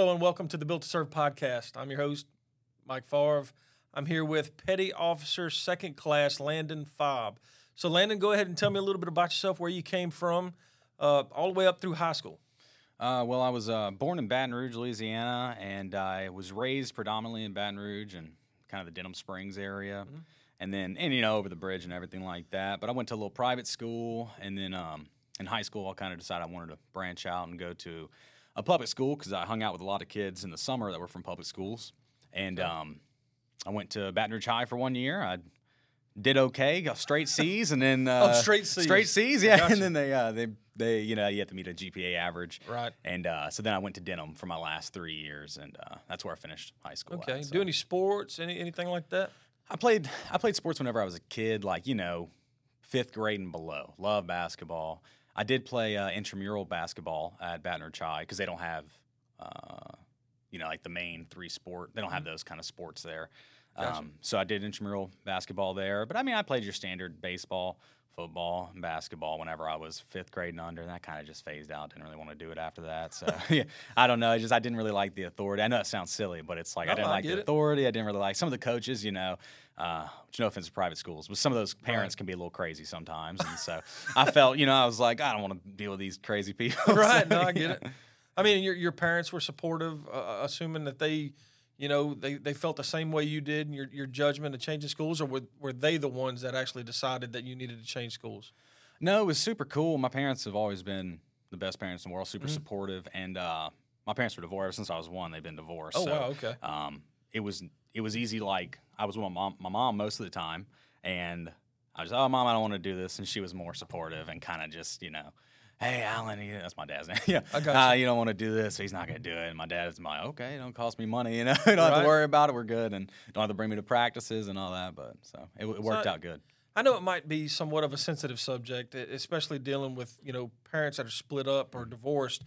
Hello and welcome to the Built to Serve podcast. I'm your host, Mike Favre. I'm here with Petty Officer Second Class Landon Fabre. So, Landon, go ahead and tell me a little bit about yourself, where you came from, uh, all the way up through high school. Uh, well, I was uh, born in Baton Rouge, Louisiana, and I was raised predominantly in Baton Rouge and kind of the Denham Springs area, mm-hmm. and then and you know over the bridge and everything like that. But I went to a little private school, and then um, in high school, I kind of decided I wanted to branch out and go to a public school because I hung out with a lot of kids in the summer that were from public schools, and um, I went to Baton Rouge High for one year. I did okay, got straight C's, and then uh, oh, straight C's, straight C's, yeah. Gotcha. And then they uh, they they you know you have to meet a GPA average, right? And uh, so then I went to Denham for my last three years, and uh, that's where I finished high school. Okay, at, so. do any sports, any anything like that? I played I played sports whenever I was a kid, like you know, fifth grade and below. Love basketball. I did play uh, intramural basketball at Baton Rouge High because they don't have, uh, you know, like the main three sport. They don't have mm-hmm. those kind of sports there. Gotcha. Um, so I did intramural basketball there. But I mean, I played your standard baseball, football, and basketball whenever I was fifth grade and under. And that kind of just phased out. Didn't really want to do it after that. So yeah, I don't know. just I didn't really like the authority. I know it sounds silly, but it's like no, I didn't I like the it. authority. I didn't really like some of the coaches. You know, uh, which no offense to private schools, but some of those parents right. can be a little crazy sometimes. And so I felt, you know, I was like, I don't want to deal with these crazy people. right? No, I get it. I mean, your your parents were supportive, uh, uh, assuming that they, you know, they, they felt the same way you did in your, your judgment of changing schools, or were, were they the ones that actually decided that you needed to change schools? No, it was super cool. My parents have always been the best parents in the world, super mm-hmm. supportive, and uh, my parents were divorced since I was one. They've been divorced. Oh so, wow, okay. Um, it was it was easy. Like I was with my mom, my mom most of the time, and I was, oh, mom, I don't want to do this, and she was more supportive and kind of just, you know, hey, Alan, that's my dad's name. yeah, I got uh, you. you don't want to do this, so he's not going to do it. And my dad's like, okay, it don't cost me money, you know, you don't right. have to worry about it. We're good, and don't have to bring me to practices and all that. But so it, it worked so, out good. I know it might be somewhat of a sensitive subject, especially dealing with you know parents that are split up or divorced.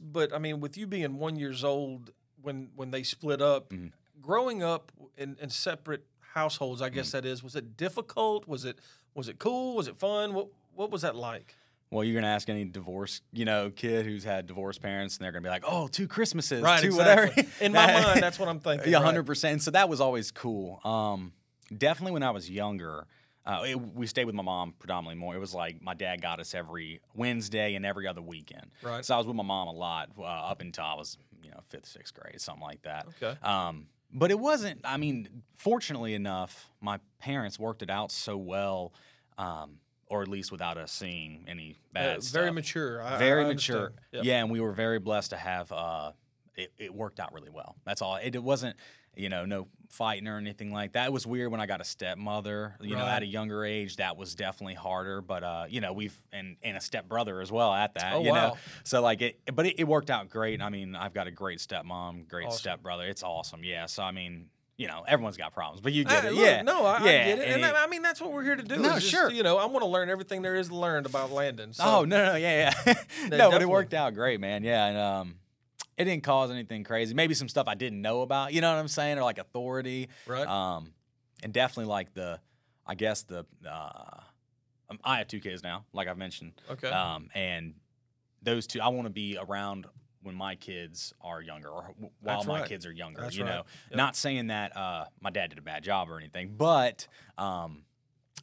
But I mean, with you being one years old when when they split up, mm-hmm growing up in, in separate households, I guess mm. that is, was it difficult? Was it was it cool? Was it fun? What what was that like? Well, you're gonna ask any divorced, you know, kid who's had divorced parents, and they're gonna be like, "Oh, two Christmases, right? Two exactly. whatever." In my mind, that's what I'm thinking. Yeah, hundred percent. So that was always cool. Um, definitely when I was younger, uh, it, we stayed with my mom predominantly more. It was like my dad got us every Wednesday and every other weekend. Right. So I was with my mom a lot uh, up until I was, you know, fifth, sixth grade, something like that. Okay. Um, but it wasn't. I mean, fortunately enough, my parents worked it out so well, um, or at least without us seeing any bad. Uh, very mature. I, very I mature. Yep. Yeah, and we were very blessed to have. Uh, it, it, worked out really well. That's all. It, it, wasn't, you know, no fighting or anything like that. It was weird when I got a stepmother. You right. know, at a younger age, that was definitely harder. But uh, you know, we've and and a stepbrother as well at that. Oh you wow. Know? So like it, but it, it, worked out great. I mean, I've got a great stepmom, great awesome. stepbrother. It's awesome. Yeah. So I mean. You know, everyone's got problems, but you get I, it. Look, yeah, no, I, yeah. I get it, and, and I, I mean that's what we're here to do. No, just, sure. You know, I want to learn everything there is to learn about Landon. So. Oh no, no, yeah, yeah. no, but it worked out great, man. Yeah, and um, it didn't cause anything crazy. Maybe some stuff I didn't know about, you know what I'm saying, or like authority, right? Um, and definitely like the, I guess the, uh, um, I have two kids now, like I've mentioned. Okay. Um, and those two, I want to be around when my kids are younger or while That's my right. kids are younger. That's you right. know, yep. not saying that uh, my dad did a bad job or anything, but um,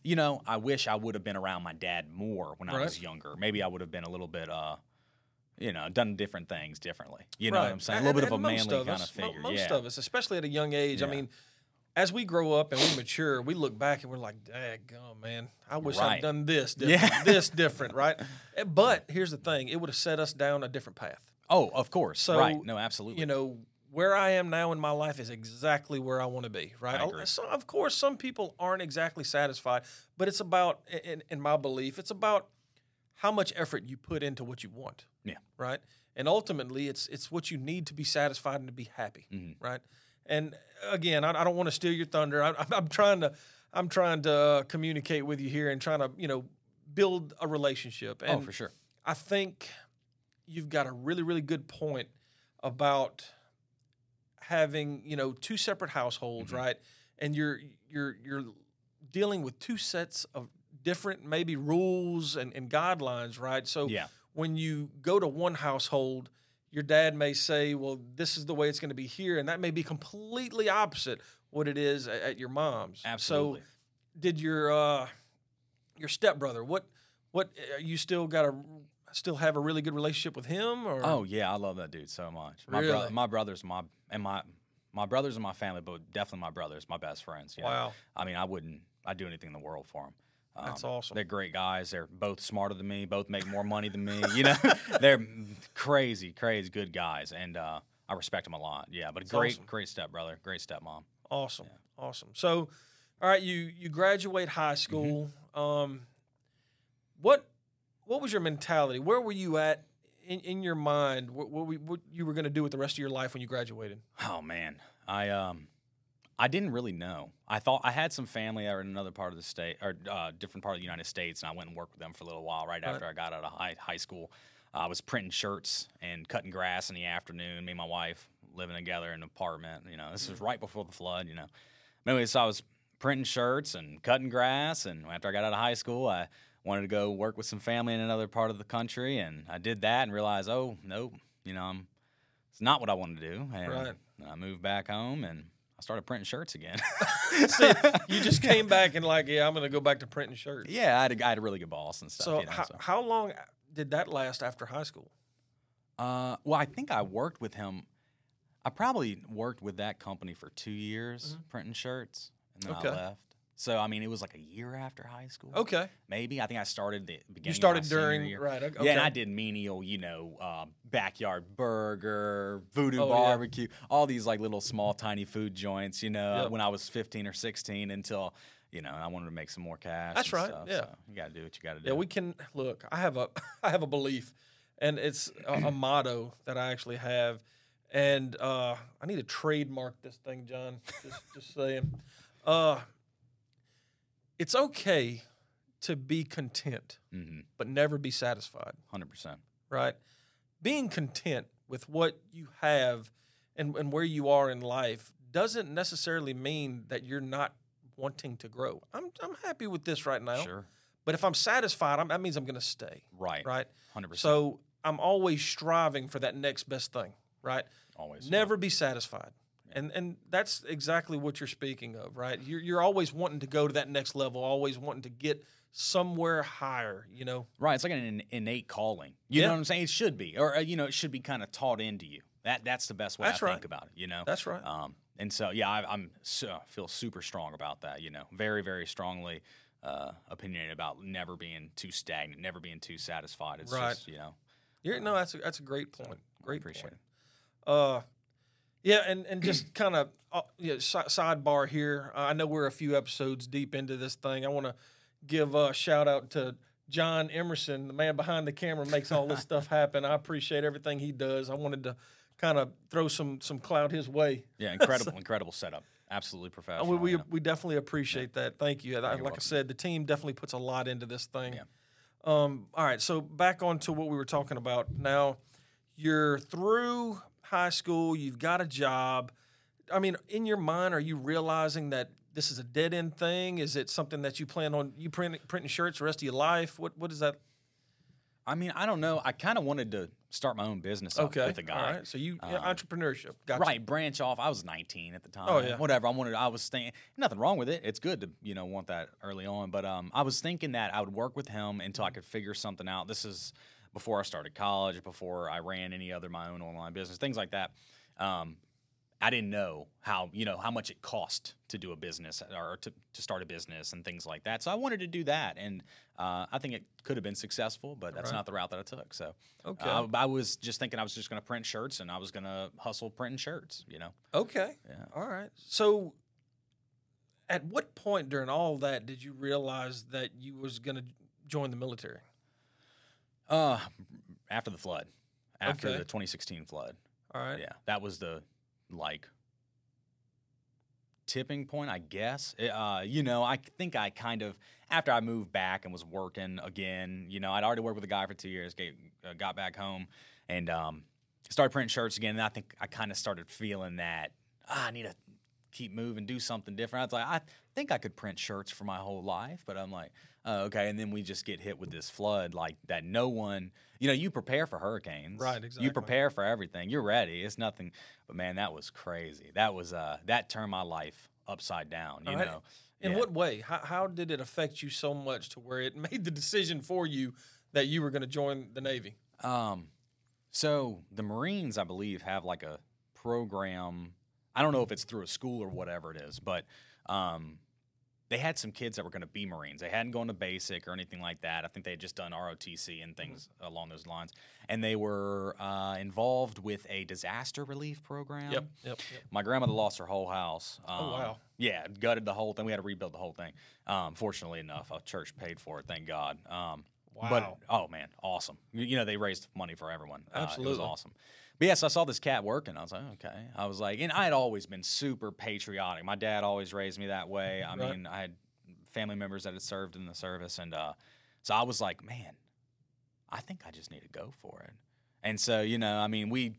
you know, I wish I would have been around my dad more when right. I was younger. Maybe I would have been a little bit uh, you know, done different things differently. You know what I'm saying? A little and, bit of a manly of kind us, of figure. Most yeah. of us, especially at a young age. Yeah. I mean, as we grow up and we mature, we look back and we're like, "Daggone, man! I wish right. I'd done this different, Yeah. this different, right?" Eh, But here's the thing: it would have set us down a different path. Oh, of course. So, right. No, absolutely. You know, where I am now in my life is exactly where I want to be, right? Agree. So, of course, some people aren't exactly satisfied, but it's about, in, in my belief, it's about how much effort you put into what you want. Yeah. Right. And ultimately, it's it's what you need to be satisfied and to be happy. Mhm. Right. And again, I, I don't want to steal your thunder. I, I'm trying to I'm trying to uh, communicate with you here and trying to you know build a relationship. And oh, for sure. I think you've got a really, really good point about having, you know, two separate households, Mhm. right? And you're you're you're dealing with two sets of different maybe rules and, and guidelines, right? So Yeah. when you go to one household, your dad may say, "Well, this is the way it's going to be here," and that may be completely opposite what it is at, at your mom's. Absolutely. So, did your uh, your stepbrother what what uh, you still got a still have a really good relationship with him? Or Oh yeah, I love that dude so much. My Really? brother, my brothers, my and my my brothers and my family, but definitely my brothers, my best friends. you know. wow, I mean, I wouldn't. I'd do anything in the world for them. That's awesome. They're great guys. They're both smarter than me. Both make more money than me. You know, they're crazy, crazy good guys, and uh, I respect them a lot. Yeah, but great, awesome. great stepbrother, great stepmom. awesome, awesome. So, all right, you you graduate high school. Um, what what was your mentality? Where were you at in, in your mind? What, what, we, what you were going to do with the rest of your life when you graduated? Oh man, I um, I didn't really know. I thought I had some family that were in another part of the state or uh, different part of the United States, and I went and worked with them for a little while right after I got out of high high school. I was printing shirts and cutting grass in the afternoon. Me and my wife living together in an apartment. You know, this was right before the flood. You know, anyway, so I was printing shirts and cutting grass, and after I got out of high school, I wanted to go work with some family in another part of the country, and I did that and realized, oh nope, you know, I'm it's not what I wanted to do, and Right. I moved back home and I started printing shirts again. See, you just came back and like, yeah, I'm going to go back to printing shirts. yeah, I had, a, I had a really good boss and stuff. So, you know, how, so. how long did that last after high school? Uh, well, I think I worked with him. I probably worked with that company for two years printing shirts, and then Mm-hmm. Okay. I left. So I mean, it was like a year after high school. Okay, maybe I think I started the beginning. you started of my senior during year. right. Okay. Yeah, and I did menial, you know, uh, backyard burger, voodoo Oh, yeah. barbecue, all these like little small, tiny food joints. You know, Yep. when I was fifteen or sixteen, until you know, I wanted to make some more cash. That's right, stuff, yeah. so you got to do what you got to do. Yeah, we can look. I have a I have a belief, and it's a, a motto that I actually have, and uh, I need to trademark this thing, John. Just, just saying. Uh, it's okay to be content, mm-hmm. but never be satisfied. Hundred percent. Right? Being content with what you have and, and where you are in life doesn't necessarily mean that you're not wanting to grow. I'm I'm happy with this right now. Sure. But if I'm satisfied, I'm, that means I'm going to stay, Right. right? Hundred percent. So I'm always striving for that next best thing, right? Always. Never be satisfied. And and that's exactly what you're speaking of, right? You're you're always wanting to go to that next level, always wanting to get somewhere higher, you know. Right. It's like an innate calling. You Yeah. know what I'm saying? It should be, or uh, you know, it should be kind of taught into you. That that's the best way That's I right. think about it. You know. That's right. Um, and so yeah, I, I'm so, feel super strong about that. You know, very very strongly uh, opinionated about never being too stagnant, never being too satisfied. It's Right. just you know, You're, no, that's a, that's a great point. Great appreciate point. Uh, yeah, and and just kind of uh, you know, sidebar here. Uh, I know we're a few episodes deep into this thing. I want to give a shout out to John Emerson, the man behind the camera, makes all this stuff happen. I appreciate everything he does. I wanted to kind of throw some some clout his way. yeah, incredible, incredible setup. Absolutely professional. we we, you we definitely appreciate that. Thank you. like I said, the team definitely puts a lot into this thing. Yeah. Um, all right, so back on to what we were talking about. Now, you're through high school. You've got a job. I mean, in your mind, are you realizing that this is a dead end thing? Is it something that you plan on you print, printing shirts the rest of your life? What what is that? I mean, I don't know. I kind of wanted to start my own business Okay, with a guy. All right, so you Um, entrepreneurship, gotcha. Right, branch off. I was 19 at the time. Oh, yeah. Whatever. I wanted. I was thinking nothing wrong with it. It's good to you know want that early on. But um, I was thinking that I would work with him until I could figure something out. This is before I started college, before I ran any other my own online business, things like that. Um, I didn't know how you know how much it cost to do a business or to, to start a business and things like that. So I wanted to do that, and uh, I think it could have been successful, but that's Right. not the route that I took. So Okay. uh, I was just thinking I was just going to print shirts and I was going to hustle printing shirts. You know, Okay. Yeah. All right. So, at what point during all that did you realize that you was going to join the military? Uh, after the flood, after Okay. the 2016 flood. All right. Yeah, that was the like tipping point, I guess. It, uh, you know, I think I kind of after I moved back and was working again. You know, I'd already worked with a guy for two years. Get, uh, got back home and um, started printing shirts again. And I think I kind of started feeling that ah, I need to keep moving, do something different. I was like, I think I could print shirts for my whole life, but I'm like, oh, okay. And then we just get hit with this flood, like that. No one, you know, you prepare for hurricanes, Right, exactly. You prepare for everything. You're ready. It's nothing. But man, that was crazy. That was uh, that turned my life upside down. You right. know. In Yeah. what way? How, how did it affect you so much to where it made the decision for you that you were going to join the Navy? Um, so the Marines, I believe, have like a program. I don't know if it's through a school or whatever it is, but um, they had some kids that were going to be Marines. They hadn't gone to basic or anything like that. I think they had just done ROTC and things along those lines. And they were uh, involved with a disaster relief program. Yep, yep, yep. My grandmother lost her whole house. Um, Oh, wow. Yeah, gutted the whole thing. We had to rebuild the whole thing. Um, fortunately enough, a church paid for it. Thank God. Um, But oh man, awesome! You, you know they raised money for everyone. Uh, it was Absolutely. awesome. But yes, I saw this cat working. I was like, okay. I was like, and I had always been super patriotic. My dad always raised me that way. I Right. mean, I had family members that had served in the service, and uh, so I was like, man, I think I just need to go for it. And so, you know, I mean, we,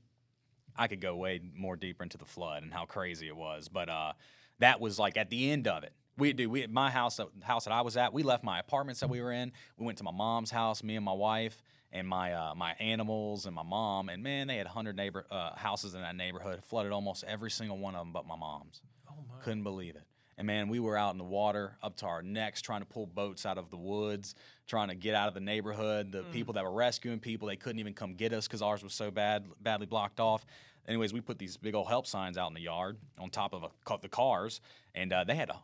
I could go way more deeper into the flood and how crazy it was, but uh, that was like at the end of it. We do. We my house, the house that I was at. We left my apartments that we were in. We went to my mom's house. Me and my wife and my uh, my animals and my mom. And man, they had hundred neighbor uh, houses in that neighborhood. Flooded almost every single one of them, but my mom's. Oh my. Couldn't believe it. And man, we were out in the water up to our necks trying to pull boats out of the woods, trying to get out of the neighborhood. The people that were rescuing people, they couldn't even come get us because ours was so bad, badly blocked off. Anyways, we put these big old help signs out in the yard on top of a, the cars, and uh, they had a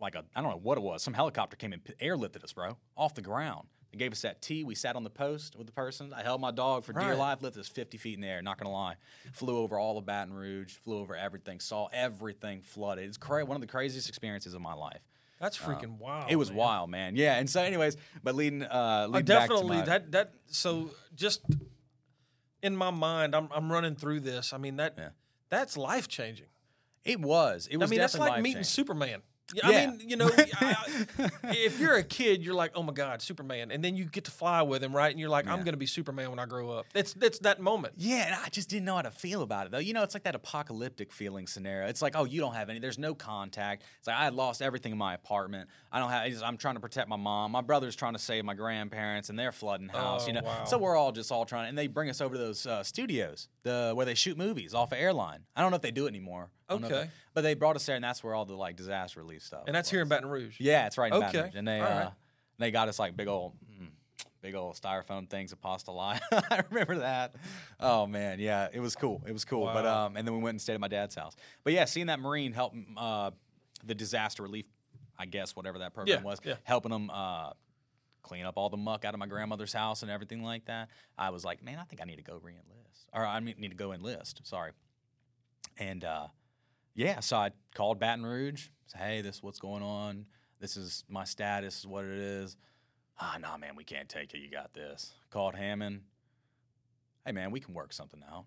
like a I don't know what it was. Some helicopter came and airlifted us, bro, off the ground. They gave us that tea. We sat on the post with the person. I held my dog for dear life. Lifted us 50 feet in the air. Not gonna lie, flew over all of Baton Rouge. Flew over everything. Saw everything flooded. It's cra- one of the craziest experiences of my life. That's freaking wild. uh, it was man. wild, man. Yeah. And so, anyways, but leading, uh, I leading back to definitely my- that that so just in my mind, I'm I'm running through this. I mean that Yeah. that's life changing. It was. It was. I mean that's like meeting. Superman. Yeah, Yeah. I mean, you know, I, I- if you're a kid, you're like, "Oh my God, Superman!" And then you get to fly with him, right? And you're like, "I'm going to be Superman when I grow up." It's it's that moment. Yeah, and I just didn't know how to feel about it though. You know, it's like that apocalyptic feeling scenario. It's like, oh, you don't have any. There's no contact. It's like I had lost everything in my apartment. I don't have. I'm trying to protect my mom. My brother's trying to save my grandparents, and they're flooding house. Oh, you know, wow. so we're all just all trying. And they bring us over to those uh, studios, the where they shoot movies off of airline. I don't know if they do it anymore. I don't know if Okay. they- but they brought us there, and that's where all the like disaster relief stuff. And that's here in. Baton Rouge. Yeah, it's right in Baton Rouge. And they uh, right. they got us like big old mm, big old styrofoam things of pastalaya. I remember that. Oh man, yeah, it was cool. It was cool. But um and then we went and stayed at my dad's house. But yeah, seeing that Marine help uh the disaster relief, I guess whatever that program Yeah, was, yeah. helping them uh clean up all the muck out of my grandmother's house and everything like that. I was like, man, I think I need to go re-enlist. Or I need to go enlist. Sorry. And uh yeah, so I called Baton Rouge. Said, hey, this is what's going on. This is my status. This is what it is. Ah, nah, man, we can't take it. You got this. Called Hammond. Hey, man, we can work something out.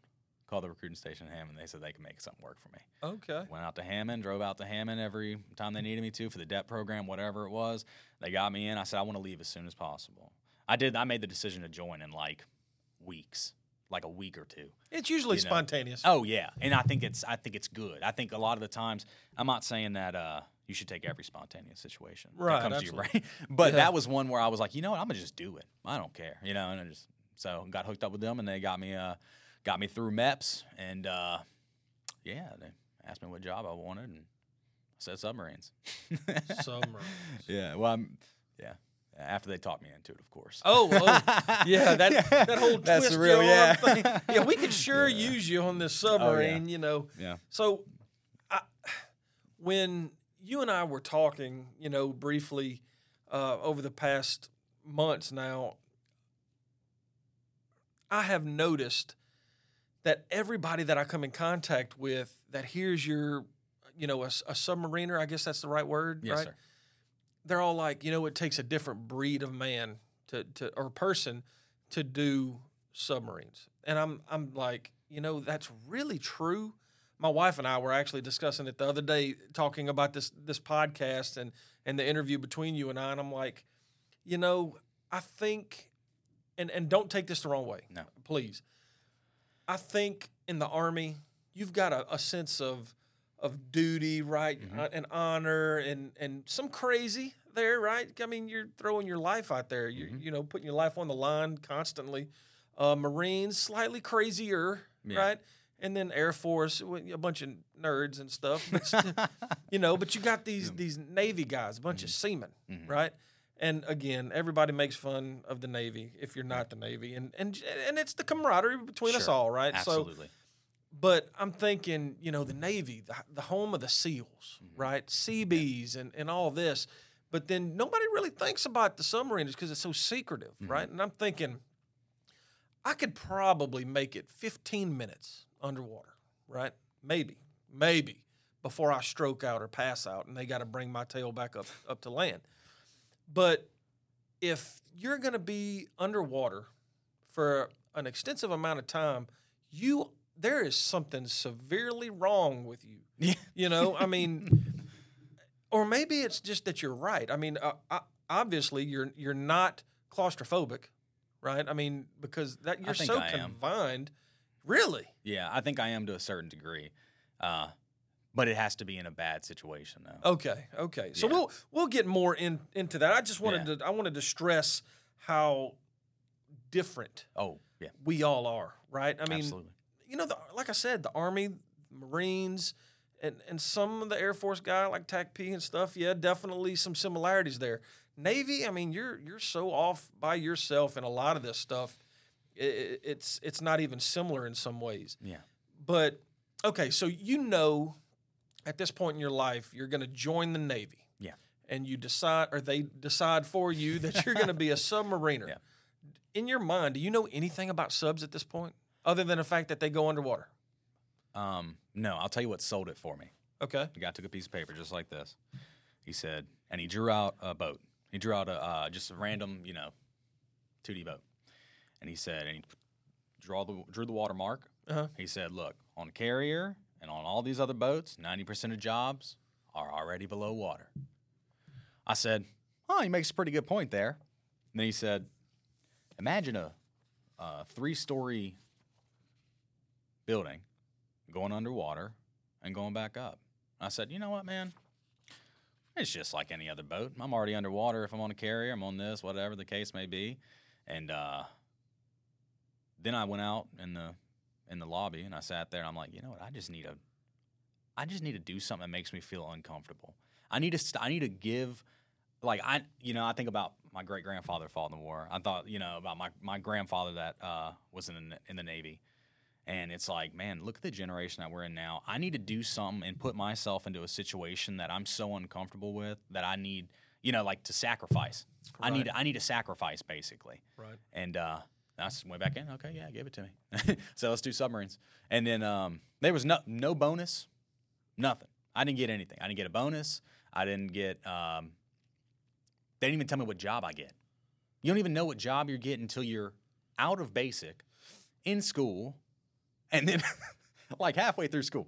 Called the recruiting station in Hammond. They said they can make something work for me. Okay. Went out to Hammond, drove out to Hammond every time they needed me to for the DEP program, whatever it was. They got me in. I said, I want to leave as soon as possible. I did. I made the decision to join in like weeks, like a week or two. It's usually You know. spontaneous. Oh yeah, and I think it's I think it's good. I think a lot of the times I'm not saying that uh, you should take every spontaneous situation Right, that comes to your absolutely. brain, but Yeah. that was one where I was like, you know what, I'm gonna just do it. I don't care, you know, and I just so got hooked up with them, and they got me uh, got me through MEPS, and uh, yeah, they asked me what job I wanted, and I said submarines. Submarines. yeah, well, I'm yeah. After they talked me into it, of course. Oh, oh, yeah, that that whole That's twist the real, your yeah. thing. Yeah, we could sure Yeah. Oh, use you on this submarine, you know. Yeah. So, I, when you and I were talking, you know, briefly uh, over the past months now, I have noticed that everybody that I come in contact with that hears your, you know, a submariner, I guess that's the right word, Yes, right? sir. They're all like, you know, it takes a different breed of man to, to or person to do submarines. And I'm I'm like, you know, that's really true. My wife and I were actually discussing it the other day, talking about this this podcast and and the interview between you and I. And I'm like, you know, I think, and and don't take this the wrong way, No. please. I think in the army, you've got a, a sense of of duty, right, uh, and honor, and and some crazy there, right? I mean, you're throwing your life out there. You're you know putting your life on the line constantly. Uh, Marines slightly crazier, Yeah. right? And then Air Force, a bunch of nerds and stuff. You know, but you got these these Navy guys, a bunch of seamen, right? And again, everybody makes fun of the Navy if you're not the Navy, and and and it's the camaraderie between us Sure. all, right? So Absolutely. But I'm thinking, you know, the Navy, the, the home of the SEALs, Mm-hmm. right? CBs and, and all this. But then nobody really thinks about the submariners because it's so secretive, Mm-hmm. right? And I'm thinking, I could probably make it 15 minutes underwater, right? Maybe, maybe before I stroke out or pass out and they got to bring my tail back up, up to land. But if you're going to be underwater for an extensive amount of time, you there is something severely wrong with you. Yeah. You know, I mean, or maybe it's just that you're right. I mean, uh, uh, obviously you're you're not claustrophobic, right? I mean, because that you're so I am. confined. Really? Yeah, I think I am to a certain degree, uh, but it has to be in a bad situation though. Okay, okay. So Yeah. we'll we'll get more in into that. I just wanted Yeah. to I wanted to stress how different Oh, yeah, we all are, right? I mean, absolutely. You know, the, like I said, the Army, Marines, and and some of the Air Force guy like TAC P and stuff. Yeah, definitely some similarities there. Navy, I mean, you're you're so off by yourself in a lot of this stuff. I- I it's it's not even similar in some ways. Yeah. But okay, so you know, at this point in your life, you're going to join the Navy. Yeah. And you decide, or they decide for you that you're going to be a submariner. Yeah. In your mind, do you know anything about subs at this point, other than the fact that they go underwater? Um, no, I'll tell you what sold it for me. Okay. The guy took a piece of paper just like this. He said, and he drew out a boat. He drew out a uh, just a random, you know, 2D boat. And he said, and he draw the drew the watermark. Uh-huh. He said, look, on carrier and on all these other boats, 90% of jobs are already below water. I said, oh, he makes a pretty good point there. And then he said, imagine a, a three-story building going underwater and going back up. I said, you know what, man? It's just like any other boat. I'm already underwater. If I'm on a carrier, I'm on this, whatever the case may be. And uh, then I went out in the in the lobby and I sat there and I'm like, you know what? I just need a, I just need to do something that makes me feel uncomfortable. I need to, st- I need to give, like I, you know, I think about my great grandfather fought in the war. I thought, you know, about my my grandfather that uh, was in the, in the Navy. And it's like, man, look at the generation that we're in now. I need to do something and put myself into a situation that I'm so uncomfortable with that I need, you know, like to sacrifice. I need Right. I need to sacrifice basically. Right. And uh, I went back in. Okay, yeah, give it to me. so let's do submarines. And then um, there was no no bonus, nothing. I didn't get anything. I didn't get a bonus. I didn't get. Um, they didn't even tell me what job I get. You don't even know what job you're getting until you're out of basic, in school, and then like halfway through school.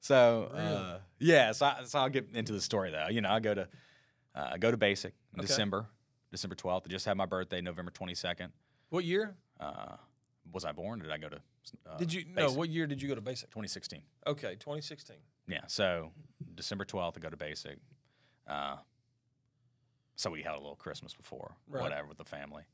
So uh, yeah, so, I, so I'll get into the story though. You know, I go to uh, I go to basic in Okay. December, December twelfth. I just had my birthday, November twenty second. What year Uh, was I born? Did I go to? Uh, did you? No. What year did you go to basic? 2016. Okay, 2016. Yeah. So December 12th, I go to basic. So we had a little Christmas before, Right. whatever, with the family.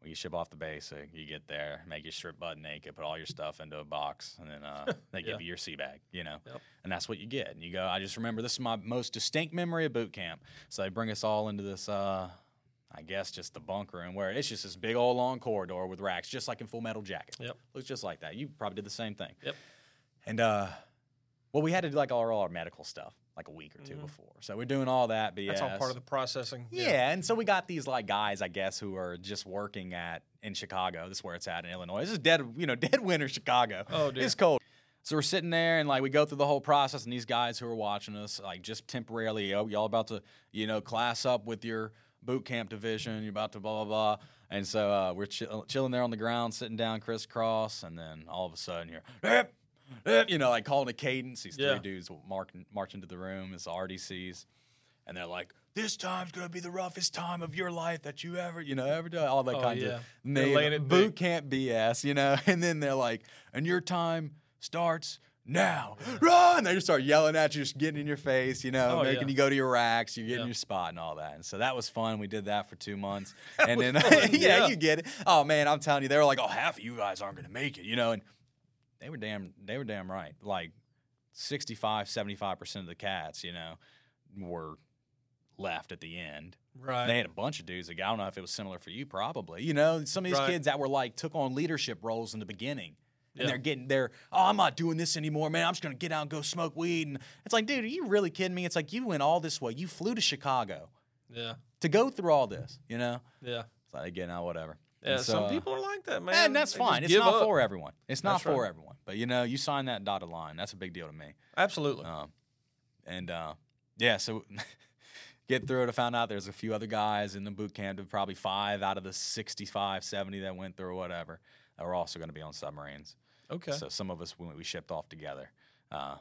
When you ship off the basic, you get there, make your strip butt naked, put all your stuff into a box, and then uh, they give you your sea bag, you know? Yep. And that's what you get. And you go, I just remember this is my most distinct memory of boot camp. So they bring us all into this, uh, I guess, just the bunker and where it's just this big old long corridor with racks, just like in Full Metal Jacket. Yep. Looks just like that. You probably did the same thing. Yep. And uh, well, we had to do like all our, all our medical stuff like a week or 2 before. So we're doing all that BS. Mm-hmm. That's all part of the processing. yeah. and so we got these like guys, I guess, who are just working at in Chicago. This is where it's at in Illinois. This is dead, you know, dead winter Chicago. Oh, dear. It's cold. So we're sitting there and like we go through the whole process, and these guys who are watching us, like just temporarily, oh, y'all about to, you know, class up with your boot camp division. You're about to blah blah blah. And so uh, we're chill- chilling there on the ground, sitting down crisscross, and then all of a sudden you're, you know, like calling a cadence. These Yeah. three dudes will mark march into the room. It's the RDCs, and they're like, "This time's gonna be the roughest time of your life that you ever, you know, ever done." All that Oh, kind yeah. of They're native laying it boot big. camp BS, you know. And then they're like, "And your time starts now, run! They just start yelling at you, just getting in your face, you know, Oh, making yeah. you go to your racks, you get in Yeah. your spot and all that. And so that was fun. We did that for two months. And then, yeah, yeah. you get it. Oh man, I'm telling you, they were like, oh, half of you guys aren't gonna make it, you know, and they were damn, they were damn right. Like 65, 75 percent of the cats, you know, were left at the end. Right. They had a bunch of dudes. Like, I don't know if it was similar for you, probably. You know, some of these Right. kids that were like took on leadership roles in the beginning. And Yeah. they're getting there. Oh, I'm not doing this anymore, man. I'm just gonna get out and go smoke weed. And it's like, dude, are you really kidding me? It's like you went all this way. You flew to Chicago yeah. to go through all this. You know, Yeah. it's like again, now whatever. Yeah. And so, some uh, people are like that, man. and that's They fine. It's not up. for everyone. It's not That's for right. everyone. But you know, you sign that dotted line. That's a big deal to me. Absolutely. Um, and uh, yeah, so get through it. I found out there's a few other guys in the boot camp, probably five out of the 65, 70 that went through or whatever, that were also going to be on submarines. okay. So some of us we, we shipped off together. Uh,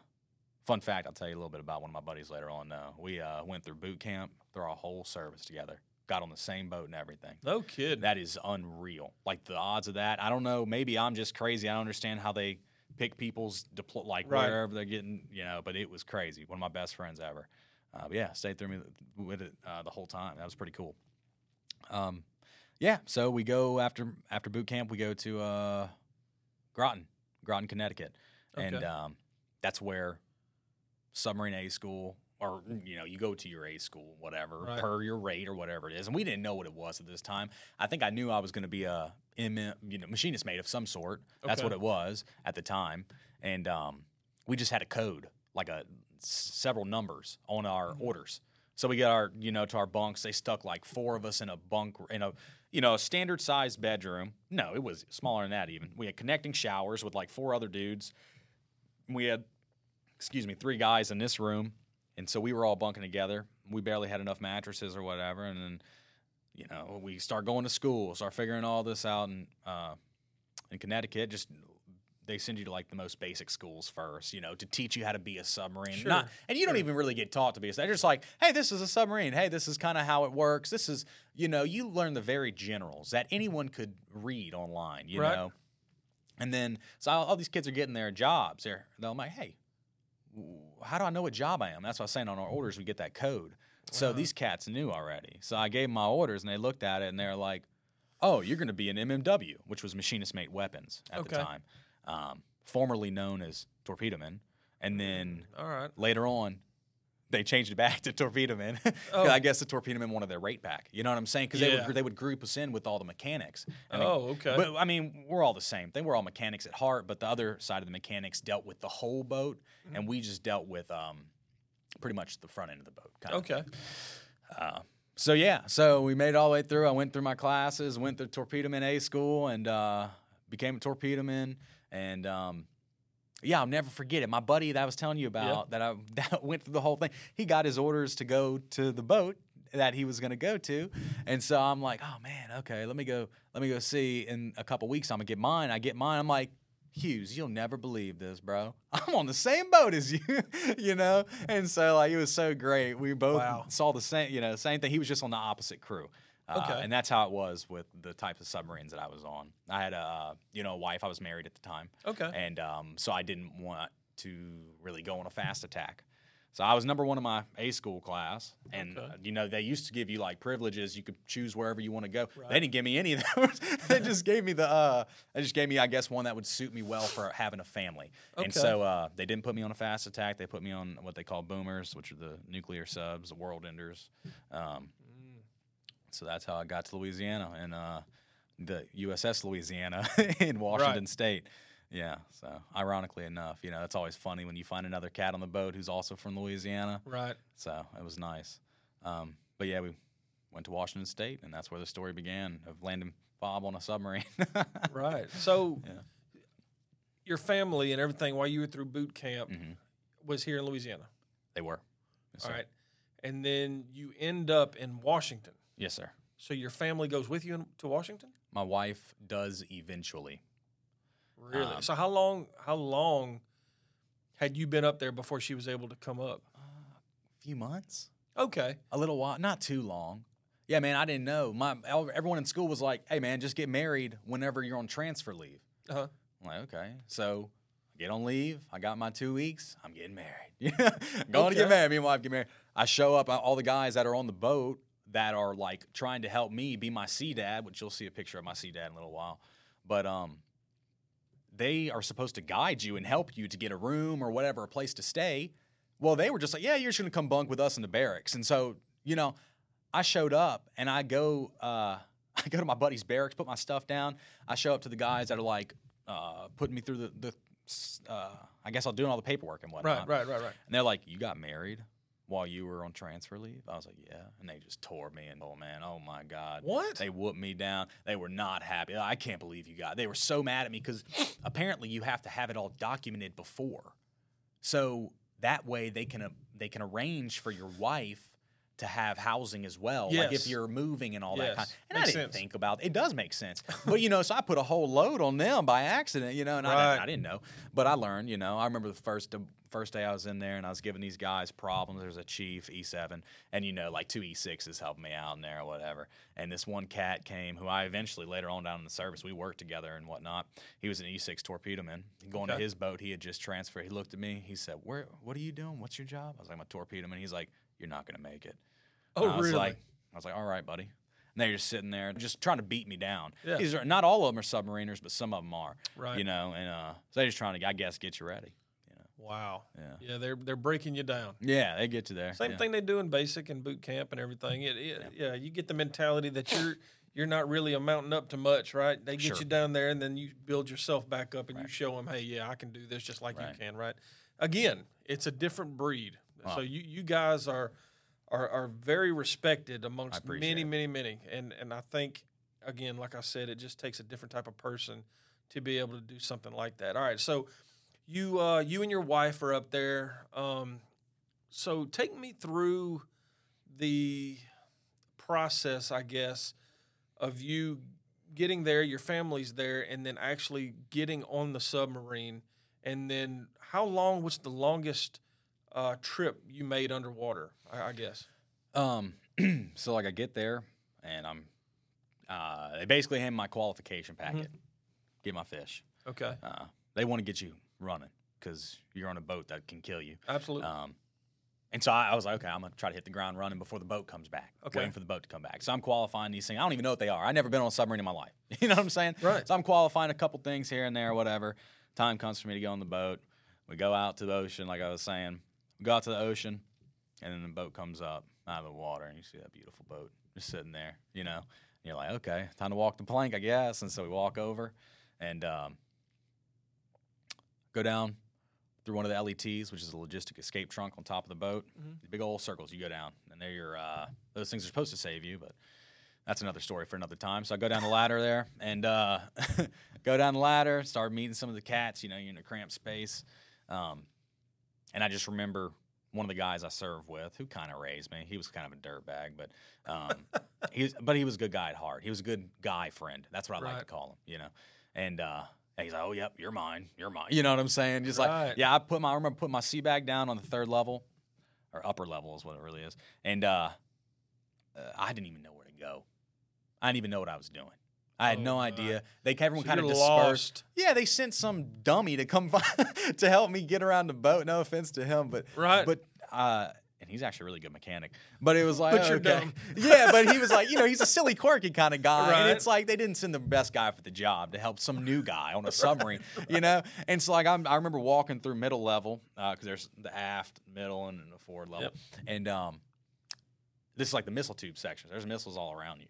fun fact, I'll tell you a little bit about one of my buddies later on. Though we uh, went through boot camp, through our whole service together, got on the same boat and everything. no kid. That is unreal. Like the odds of that, I don't know. Maybe I'm just crazy. I don't understand how they pick people's deplo- like Right. wherever they're getting, you know. But it was crazy. One of my best friends ever. Uh, but yeah, stayed through me with it uh, the whole time. That was pretty cool. Um, yeah. So we go after after boot camp. We go to uh, Groton, Groton, Connecticut, and um, that's where submarine A school. Or you know, you go to your A school, whatever, Right. per your rate or whatever it is, and we didn't know what it was at this time. I think I knew I was going to be a MM, you know, machinist mate of some sort. That's Okay. what it was at the time, and um, we just had a code, like a several numbers on our Mm-hmm. orders. So we got our, you know, to our bunks. They stuck like four of us in a bunk in a, you know, a standard sized bedroom. No, it was smaller than that even. We had connecting showers with like four other dudes. We had, excuse me, three guys in this room, and so we were all bunking together. We barely had enough mattresses or whatever, and then, you know, we start going to school, start figuring all this out, and uh, in Connecticut, just they send you to like the most basic schools first, you know, to teach you how to be a submarine. Sure, Not, and you don't even really get taught to be a. They're just like, hey, this is a submarine. Hey, this is kind of how it works. This is, you know, you learn the very generals that anyone could read online, you Right. know. And then, so all, all these kids are getting their jobs. They're, they're like, hey, how do I know what job I am? That's what I was saying on our orders. We get that code. So Uh-huh. these cats knew already. So I gave them my orders, and they looked at it, and they're like, "Oh, you're going to be an MMW, which was machinist mate weapons at the time, um, formerly known as Torpedo torpedoman." And then All right. later on, they changed it back to torpedoman. 'Cause Oh. I guess the Torpedo Man wanted their rate back. You know what I'm saying? Because they would they would group us in with all the mechanics. And they- Oh, okay. but I mean, we're all the same thing. We're all mechanics at heart, but the other side of the mechanics dealt with the whole boat, Mm-hmm. and we just dealt with um, pretty much the front end of the boat. Kind of. okay. Uh, so yeah, so we made it all the way through. I went through my classes, went through Torpedo Man A school, and uh, became a Torpedo Man, And um, yeah, I'll never forget it. My buddy that I was telling you about that I that went through the whole thing. He got his orders to go to the boat that he was going to go to, and so I'm like, oh man, okay, let me go, let me go see. In a couple weeks, I'm gonna get mine. I get mine. I'm like. Hughes, you'll never believe this, bro. I'm on the same boat as you, you know? And so like it was so great. We both Wow. saw the same, you know, same thing. He was just on the opposite crew. Uh, Okay. And that's how it was with the types of submarines that I was on. I had a, you know, a wife. I was married at the time. Okay. And um, so I didn't want to really go on a fast attack. So I was number one in my A school class, and Okay. uh, you know they used to give you like privileges. You could choose wherever you want to go. Right. They didn't give me any of those. they just gave me the. Uh, they just gave me, I guess, one that would suit me well for having a family. Okay. And so uh, they didn't put me on a fast attack. They put me on what they call boomers, which are the nuclear subs, the world enders. Um, so that's how I got to Louisiana and uh, the USS Louisiana in Washington Right. State. Yeah. So ironically enough, you know, it's always funny when you find another cat on the boat who's also from Louisiana. Right. So it was nice. Um, but yeah, we went to Washington State, and that's where the story began of Landon Fabre on a submarine. Right. So Yeah. your family and everything while you were through boot camp Mhm. was here in Louisiana. They were. Yes, All sir. right. And then you end up in Washington. Yes, sir. So your family goes with you in, to Washington? My wife does eventually. Really? Um, so how long how long had you been up there before she was able to come up? A few months. Okay. a little while, not too long. Yeah, man, I didn't know. My everyone in school was like, "Hey, man, just get married whenever you're on transfer leave." Uh-huh. I'm like, okay. So I get on leave. I got my two weeks. I'm getting married. Going to get married. Me and wife get married. I show up. All the guys that are on the boat that are like trying to help me be my sea dad, which you'll see a picture of my sea dad in a little while. But um, they are supposed to guide you and help you to get a room or whatever, a place to stay. Well, they were just like, yeah, you're just gonna come bunk with us in the barracks. And so, you know, I showed up and I go, uh, I go to my buddy's barracks, put my stuff down. I show up to the guys that are like uh, putting me through the, the uh, I guess I'll do all the paperwork and whatnot. Right, right, right, right. And they're like, "You got married while you were on transfer leave?" I was like, "Yeah." And they just tore me and oh man, oh my god, What? They whooped me down. They were not happy. I can't believe you got. They were so mad at me because apparently you have to have it all documented before, so that way they can uh, they can arrange for your wife. To have housing as well, like if you're moving and all that kind. Yes. kind. And Makes I didn't sense. think about it. Does make sense, but you know, so I put a whole load on them by accident, you know, and I, didn't, I didn't know, but I learned. You know, I remember the first first day I was in there and I was giving these guys problems. There was a chief E7, and you know, like two E6s helping me out in there or whatever. And this one cat came, who I eventually later on down in the service we worked together and whatnot. He was an E6 torpedo man. Going to his boat, he had just transferred. He looked at me. He said, "Where? What are you doing? What's your job?" I was like, "I'm a torpedo man." He's like, "You're not gonna make it." Oh, I was really? Like, I was like, all right, buddy. And they're just sitting there, just trying to beat me down. Yeah. These are not all of them are submariners, but some of them are. Right. You know, and uh, so they're just trying to, I guess, get you ready. You know. Wow. Yeah. Yeah, they're they're breaking you down. Yeah, they get you there. Same yeah. thing they do in basic and boot camp and everything. It, it, yeah. you get the mentality that you're you're not really amounting up to much, right? They get Sure. you down there, and then you build yourself back up, and you show them, hey, yeah, I can do this just like Right. you can, right? Again, it's a different breed. So you you guys are are are very respected amongst many, it. many, many, and and I think again, like I said, it just takes a different type of person to be able to do something like that. All right, so you uh, you and your wife are up there. Um, so take me through the process, I guess, of you getting there, your family's there, and then actually getting on the submarine. And then, how long was the longest uh, trip you made underwater? I, I guess. Um, so like I get there and I'm, uh, they basically hand me my qualification Mm-hmm. packet, get my fish. Okay, Uh, they want to get you running because you're on a boat that can kill you. absolutely. Um, and so I, I was like, okay, I'm gonna try to hit the ground running before the boat comes back. Okay. Waiting for the boat to come back. So I'm qualifying these things. I don't even know what they are. I've never been on a submarine in my life. You know what I'm saying? Right. So I'm qualifying a couple things here and there, whatever. Time comes for me to go on the boat. We go out to the ocean, like I was saying. We go out to the ocean, and then the boat comes up out of the water, and you see that beautiful boat just sitting there. You know, and you're like, okay, time to walk the plank, I guess. And so we walk over, and um, go down through one of the LETs, which is a logistic escape trunk on top of the boat. Mhm. These big old circles you go down, and they're your uh, those things are supposed to save you, but that's another story for another time. So I go down the ladder there and uh, go down the ladder, start meeting some of the cats. You know, you're in a cramped space, um, and I just remember one of the guys I served with who kind of raised me. He was kind of a dirtbag, but um, he was, but he was a good guy at heart. He was a good guy friend. That's what I like to call him. You know, and. Uh, he's like, "Oh, yep, you're mine. You're mine." You know what I'm saying? Just Right. like, yeah, I put my I remember putting my sea bag down on the third level, or upper level is what it really is, and uh, uh, I didn't even know where to go. I didn't even know what I was doing. I had Oh, no idea. They everyone So kind of dispersed. lost. Yeah, they sent some dummy to come find, to help me get around the boat. No offense to him, but Right. But uh, and he's actually a really good mechanic. But it was like, But you're okay. yeah, but he was like, you know, he's a silly, quirky kind of guy, and Right. it's like they didn't send the best guy for the job to help some new guy on a submarine, you know. And so like I'm, I remember walking through middle level because there's the aft, middle, and the forward level, Yep. and um, this is like the missile tube section. There's missiles all around you.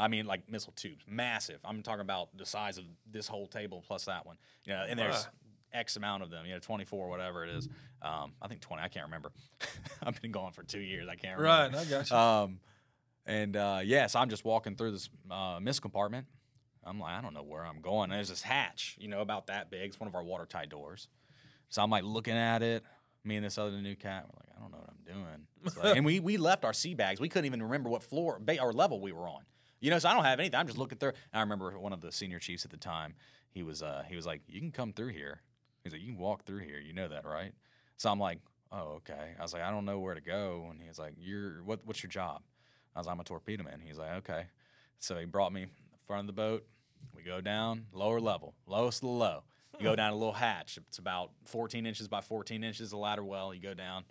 I mean, like missile tubes, massive. I'm talking about the size of this whole table plus that one. You know, and there's X amount of them. You know, 24, whatever it is. Um, I think 20. I can't remember. I've been gone for two years. I can't remember. Right, I got you. Um, and uh, yeah, so I'm just walking through this uh, mist compartment. I'm like, I don't know where I'm going. And there's this hatch, you know, about that big. It's one of our watertight doors. So I'm like looking at it. Me and this other new cat, we're like, I don't know what I'm doing. Like- and we we left our sea bags. We couldn't even remember what floor or level we were on. You know, so I don't have anything. I'm just looking through. And I remember one of the senior chiefs at the time. He was uh, he was like, you can come through here. He's like, you can walk through here. You know that, right? So I'm like, oh, okay. I was like, I don't know where to go. And he's like, you're what? What's your job? I was like, I'm a torpedo man. He's like, okay. So he brought me in front of the boat. We go down, lower level, lowest of the low. You go down a little hatch. It's about 14 inches by 14 inches, a ladder well. You go down,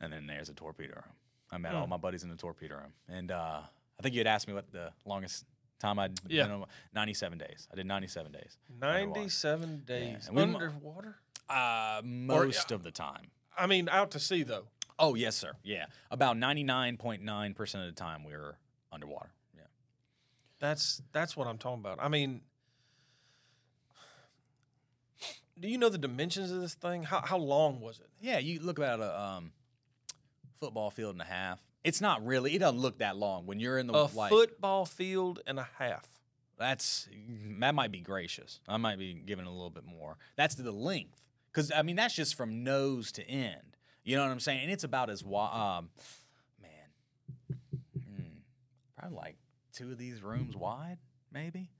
and then there's a torpedo room. I met all my buddies in the torpedo room. And uh, I think you had asked me what the longest time I'd Yeah. been on. 97 days. I did 97 days. underwater. 97 days and we mu- underwater? Uh, most of the time. I mean, out to sea, though. Oh, yes, sir. Yeah. About 99.9% of the time we were underwater. Yeah. That's that's what I'm talking about. I mean, do you know the dimensions of this thing? How how long was it? Yeah, you look about a um, football field and a half. It's not really. It doesn't look that long when you're in the A like. football field and a half. That's that might be gracious. I might be giving a little bit more. That's the length, because I mean that's just from nose to end. You know what I'm saying? And it's about as wide. Um, man, hmm, probably like two of these rooms wide, maybe.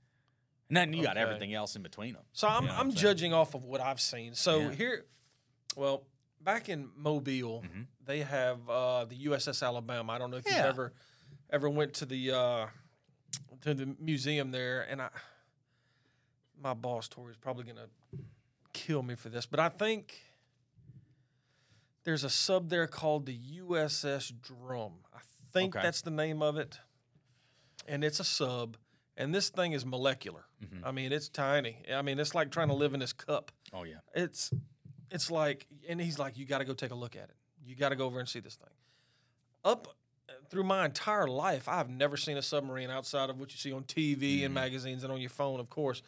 And then you got everything else in between them. So I'm You know I'm I'm judging off of what I've seen. So Yeah. here, well, back in Mobile, Mhm. They have uh, the USS Alabama. I don't know if you've ever ever went to the uh, to the museum there, and I my boss Tori is probably gonna kill me for this, but I think there's a sub there called the USS Drum. I think Okay. that's the name of it, and it's a sub. And this thing is molecular. Mhm. I mean, it's tiny. I mean, it's like trying to live in this cup. Oh yeah. It's it's like, and he's like, you got to go take a look at it. You got to go over and see this thing. Up through my entire life, I've never seen a submarine outside of what you see on TV and Mhm. magazines and on your phone, of course.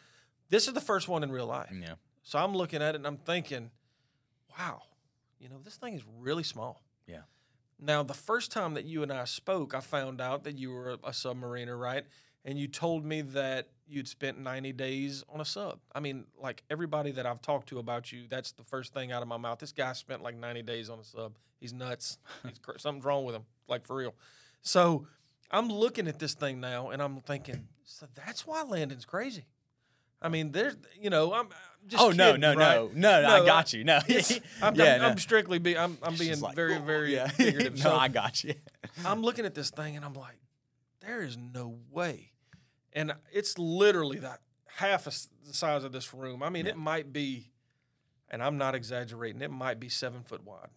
This is the first one in real life. Yeah. So I'm looking at it and I'm thinking, wow, you know, this thing is really small. Yeah. Now, the first time that you and I spoke, I found out that you were a, a submariner, right? And you told me that you'd spent 90 days on a sub. I mean, like everybody that I've talked to about you, that's the first thing out of my mouth. This guy spent like 90 days on a sub. He's nuts. He's cr- something's wrong with him, like for real. So I'm looking at this thing now and I'm thinking, so that's why Landon's crazy. I mean, there's, you know, I'm, I'm just oh no, kidding, no, right? no, no, No, I got you. No, I'm, yeah, I'm, no. I'm strictly be I'm, I'm being like, very "Oh, very yeah. figurative. no, So I got you. I'm looking at this thing and I'm like, there is no way, and it's literally that half the size of this room. I mean, Yeah. it might be, and I'm not exaggerating. It might be seven foot wide.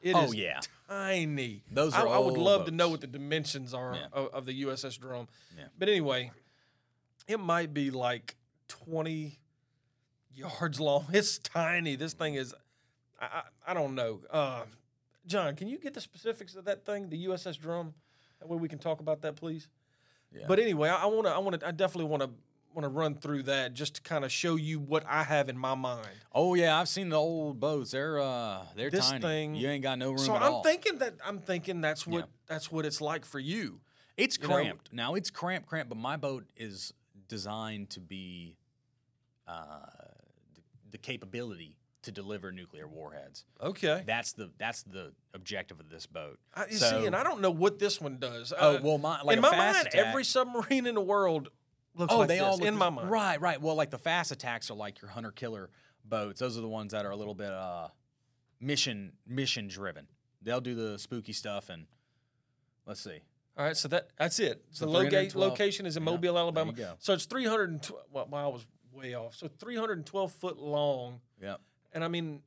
It Oh is yeah, tiny. those I, are. I would old love to know what the dimensions are Yeah. of, of the USS Drum. Yeah. But anyway, it might be like 20 yards long. It's tiny. This thing is, I, I, I don't know. Uh, John, can you get the specifics of that thing, the USS Drum? That way we can talk about that, please. Yeah. But anyway, I want to, I want to, I definitely want to, want to run through that just to kind of show you what I have in my mind. Oh yeah, I've seen the old boats. They're uh, they're This tiny. thing- you ain't got no room So I'm all. thinking that I'm thinking that's what Yeah. that's what it's like for you. It's you know- cramped. now it's cramped, cramped, but my boat is designed to be uh, the, the capability to deliver nuclear warheads. Okay. That's the that's the objective of this boat. I, you So- see, and I don't know what this one does. Oh Uh, well, my like in my mind, attack- every submarine in the world looks oh like they this. all in the- my mind. Right, right. Well, like the fast attacks are like your hunter killer boats. Those are the ones that are a little bit uh, mission mission driven. They'll do the spooky stuff and let's see. All right, so that that's it. So the loca- location is in yeah, Mobile, Alabama. So it's 312. Well, well, I was way off. So 312 foot long, Yep. And I mean,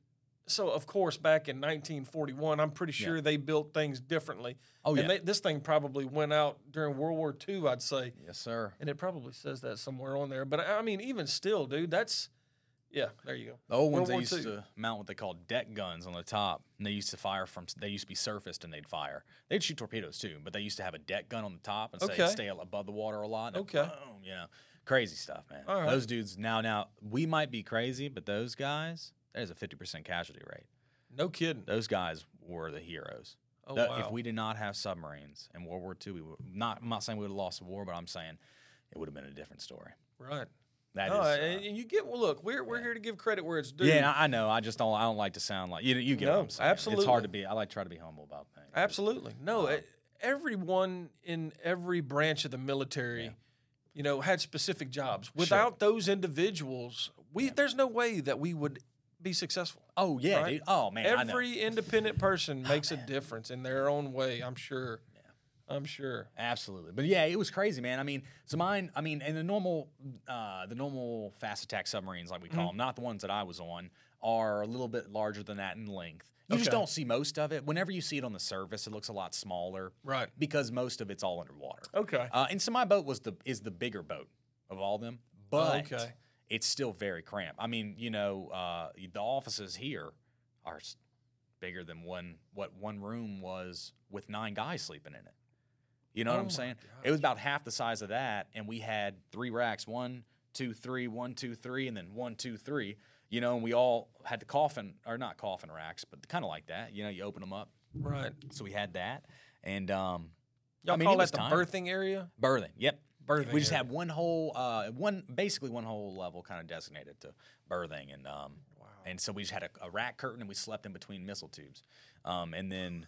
so of course, back in 1941, I'm pretty Yeah. sure they built things differently. Oh yeah. And they, this thing probably went out during World War II, I'd say. yes, sir. And it probably says that somewhere on there. But I mean, even still, dude, that's yeah. There you go. The old World ones they War used II. to mount what they called deck guns on the top, and they used to fire from. They used to be surfaced and they'd fire. They'd shoot torpedoes too, but they used to have a deck gun on the top and say Okay. stay above the water a lot. and Okay. boom, you know, crazy stuff, man. Right. Those dudes now, now we might be crazy, but those guys, there's a fifty percent casualty rate. No kidding. Those guys were the heroes. Oh The- wow. If we did not have submarines in World War II, we would not. I'm not saying we would have lost the war, but I'm saying it would have been a different story. right. That is. No, uh, and and you get well. Look, we're we're yeah. here to give credit where it's due. yeah, I know. I just don't. I don't like to sound like you. You get No, saying. It's hard to be. I like to try to be humble about things. Absolutely. No, Uh, everyone in every branch of the military, Yeah. you know, had specific jobs. Without those individuals, we Yeah. there's no way that we would be successful. Oh yeah, Right? dude. Oh man. Every independent person makes a difference in their own way, I'm sure. Yeah. I'm sure. Absolutely, but yeah, it was crazy, man. I mean, so mine. I mean, and the normal, uh, the normal fast attack submarines, like we call them, not the ones that I was on, are a little bit larger than that in length. You just don't see most of it. Whenever you see it on the surface, it looks a lot smaller, Right. Because most of it's all underwater. Okay. Uh, and so my boat was the is the bigger boat of all them, but okay. It's still very cramped. I mean, you know, uh, the offices here are bigger than one what one room was with nine guys sleeping in it. You know Oh what I'm my saying? It was about half the size of that, and we had three racks: one, two, three, one, two, three, and then one, two, three. You know, and we all had the coffin or not coffin racks, but kind of like that. You know, you open them up. Right. So we had that, and um, Y'all I mean, call it that the tiny. berthing area? Berthing. Yep. Berthing. we just area. had one whole, uh, one basically one whole level kind of designated to berthing, and um, Wow. and so we just had a, a rack curtain and we slept in between missile tubes, um, and then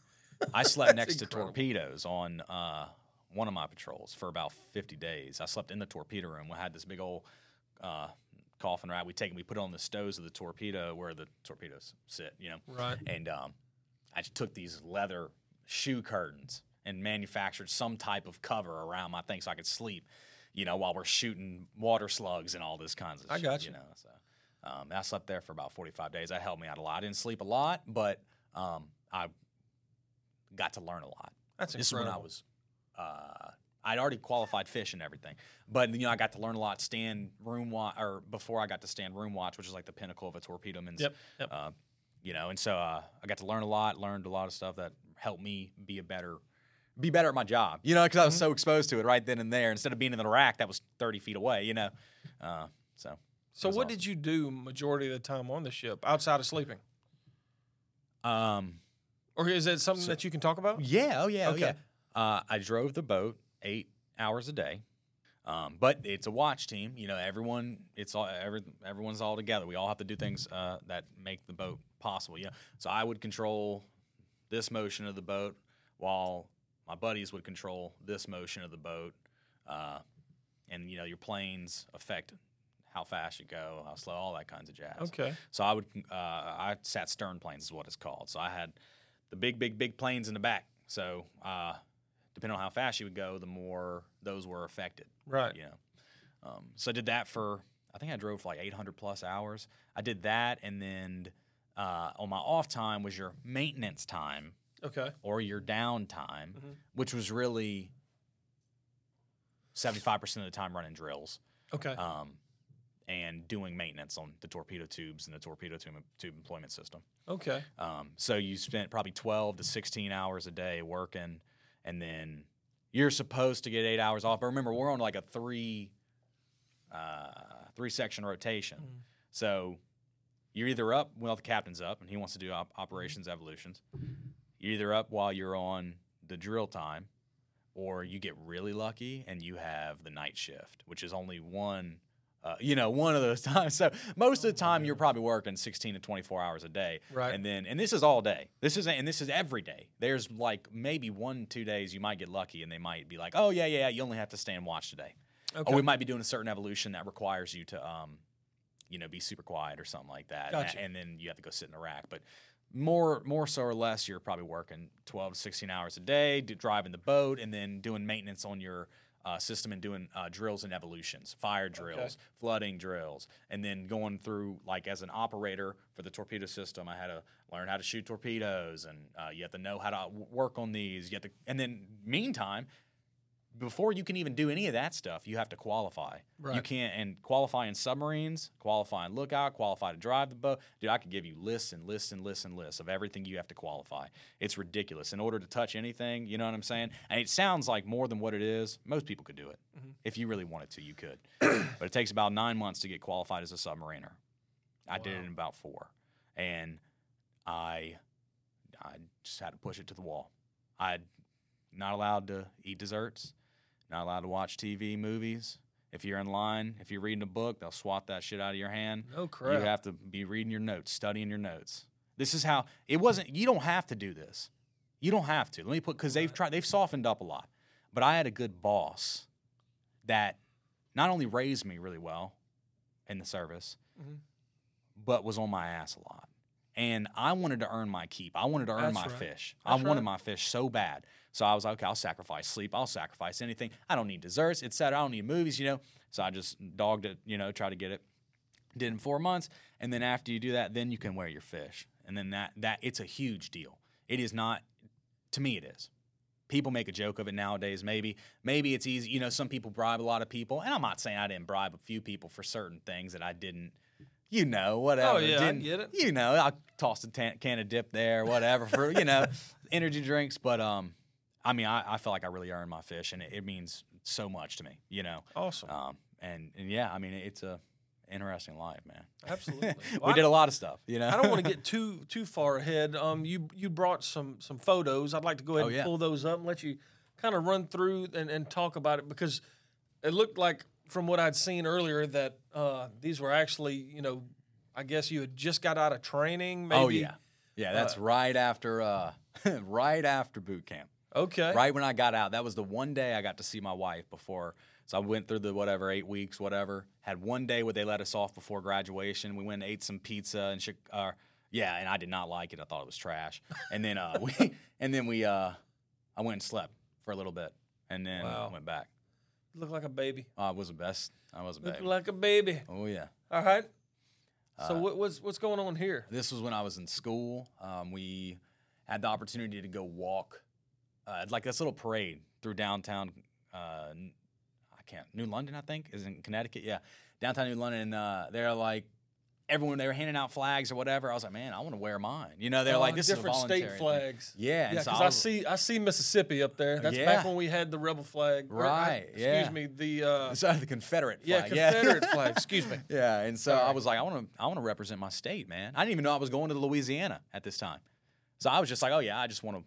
I slept next to torpedoes on uh, one of my patrols for about fifty days. I slept in the torpedo room. We had this big old uh, coffin rack. We take and we put it on the stoves of the torpedo where the torpedoes sit, you know, Right. and um, I just took these leather shoe curtains and manufactured some type of cover around my thing so I could sleep, you know, while we're shooting water slugs and all this kinds of stuff. I shit, got you you. know. So um, I slept there for about 45 days. That helped me out a lot. I didn't sleep a lot, but um, I got to learn a lot. That's This is when I was, uh, I'd already qualified fish and everything, but you know I got to learn a lot. Stand room watch, or before I got to stand room watch, which is like the pinnacle of a torpedo man's Yep. Yep. uh, you know, and so uh, I got to learn a lot, learned a lot of stuff that helped me be a better, be better at my job. You know, because I was so exposed to it right then and there. Instead of being in the rack that was thirty feet away, you know, uh, so so what awesome. did you do majority of the time on the ship outside of sleeping? um, Or is it something So- that you can talk about? yeah, oh yeah, oh Okay. yeah. Uh, I drove the boat eight hours a day. Um, but it's a watch team, you know. Everyone, it's all every, everyone's all together. We all have to do things uh, that make the boat possible. Yeah. So I would control this motion of the boat, while my buddies would control this motion of the boat. Uh, and you know, your planes affect how fast you go, how slow, all that kinds of jazz. Okay. So I would, uh, I sat stern planes is what it's called. So I had the big, big, big planes in the back. So uh, depending on how fast you would go, the more those were affected. Right. You know, um, so I did that for I think I drove for like 800 plus hours. I did that, and then uh, on my off time was your maintenance time Okay. or your downtime, Mhm. which was really 75 percent of the time running drills Okay. um, and doing maintenance on the torpedo tubes and the torpedo tube, tube employment system. okay. Um, so you spent probably 12 to 16 hours a day working, and then you're supposed to get eight hours off. But remember, we're on like a three uh, three section rotation. Mm. So you're either up while the captain's up and he wants to do op- operations evolutions. You're either up while you're on the drill time, or you get really lucky and you have the night shift, which is only one. Uh, you know, one of those times. So most of the time, you're probably working 16 to 24 hours a day, Right. and then, and this is all day. This is, and this is every day. There's like maybe one, two days you might get lucky, and they might be like, "Oh yeah, yeah, you only have to stay and watch today." okay. Or we might be doing a certain evolution that requires you to, um, you know, be super quiet or something like that, Gotcha. and, and then you have to go sit in the rack. But more, more so or less, you're probably working 12 to 16 hours a day, driving the boat, and then doing maintenance on your uh, system and doing uh, drills and evolutions, fire drills, flooding drills, and then going through like as an operator for the torpedo system, I had to learn how to shoot torpedoes, and uh, you have to know how to work on these. You have to, and then meantime, before you can even do any of that stuff, you have to qualify. You can't and qualify in submarines, qualify in lookout, qualify to drive the boat. Dude, I could give you lists and lists and lists and lists of everything you have to qualify. It's ridiculous. In order to touch anything, you know what I'm saying? And it sounds like more than what it is. Most people could do it. Mhm. If you really wanted to, you could. but it takes about nine months to get qualified as a submariner. I did it in about four. And I I just had to push it to the wall. I not allowed to eat desserts, not allowed to watch TV, movies. If you're in line, if you're reading a book, they'll swat that shit out of your hand. No crap. You have to be reading your notes, studying your notes. This is how it wasn't. You don't have to do this. You don't have to. Let me put because they've tried. They've softened up a lot. But I had a good boss that not only raised me really well in the service, Mhm. but was on my ass a lot. and I wanted to earn my keep. I wanted to earn That's my right. fish. That's I wanted right. my fish so bad. So I was like, okay, I'll sacrifice sleep. I'll sacrifice anything. I don't need desserts, etc. I don't need movies, you know. So I just dogged it, you know, try to get it. Did in four months, and then after you do that, then you can wear your fish, and then that that it's a huge deal. It is not, to me, it is. People make a joke of it nowadays. Maybe, maybe it's easy. You know, some people bribe a lot of people, and I'm not saying I didn't bribe a few people for certain things that I didn't. You know, whatever. Oh, yeah, didn't- get it. You know, I tossed a can of dip there, whatever for you know, energy drinks. But um, I mean, I, I feel like I really earned my fish, and it, it means so much to me. You know, Awesome. um, and and yeah, I mean, it's a interesting life, man. Absolutely. we Well, did a lot of stuff. You know, I don't want to get too too far ahead. Um, you you brought some some photos. I'd like to go ahead Oh, and yeah. pull those up and let you kind of run through and, and talk about it because it looked like from what I'd seen earlier that uh, these were actually you know I guess you had just got out of training. Maybe. Oh yeah, yeah. That's right after uh, right after boot camp. Okay. Right when I got out, that was the one day I got to see my wife before. So I went through the whatever eight weeks, whatever. Had one day where they let us off before graduation. We went and ate some pizza and Chi- uh, yeah, and I did not like it. I thought it was trash. And then uh, we and then we uh, I went and slept for a little bit, and then Wow. went back. You look like a baby. Oh, I was the best. I was a Look baby. like a baby. oh yeah. All right. So Uh, what, what's what's going on here? This was when I was in school. Um, we had the opportunity to go walk, uh, like this little parade through downtown. Uh, I can't New London, I think, is in Connecticut. Yeah, downtown New London. And, uh, they're like everyone. They were handing out flags or whatever. I was like, man, I want to wear mine. You know, they're Uh, like this different is a state voluntary thing." flags. Yeah, Yeah, so because I I, see I see Mississippi up there. That's back when we had the rebel flag. Or, I- excuse yeah. me. The uh, So the Confederate yeah flag. Confederate flag. Excuse me. Yeah, and so I was like, I want to, I want to represent my state, man. I didn't even know I was going to Louisiana at this time, so I was just like, oh yeah, I just want to,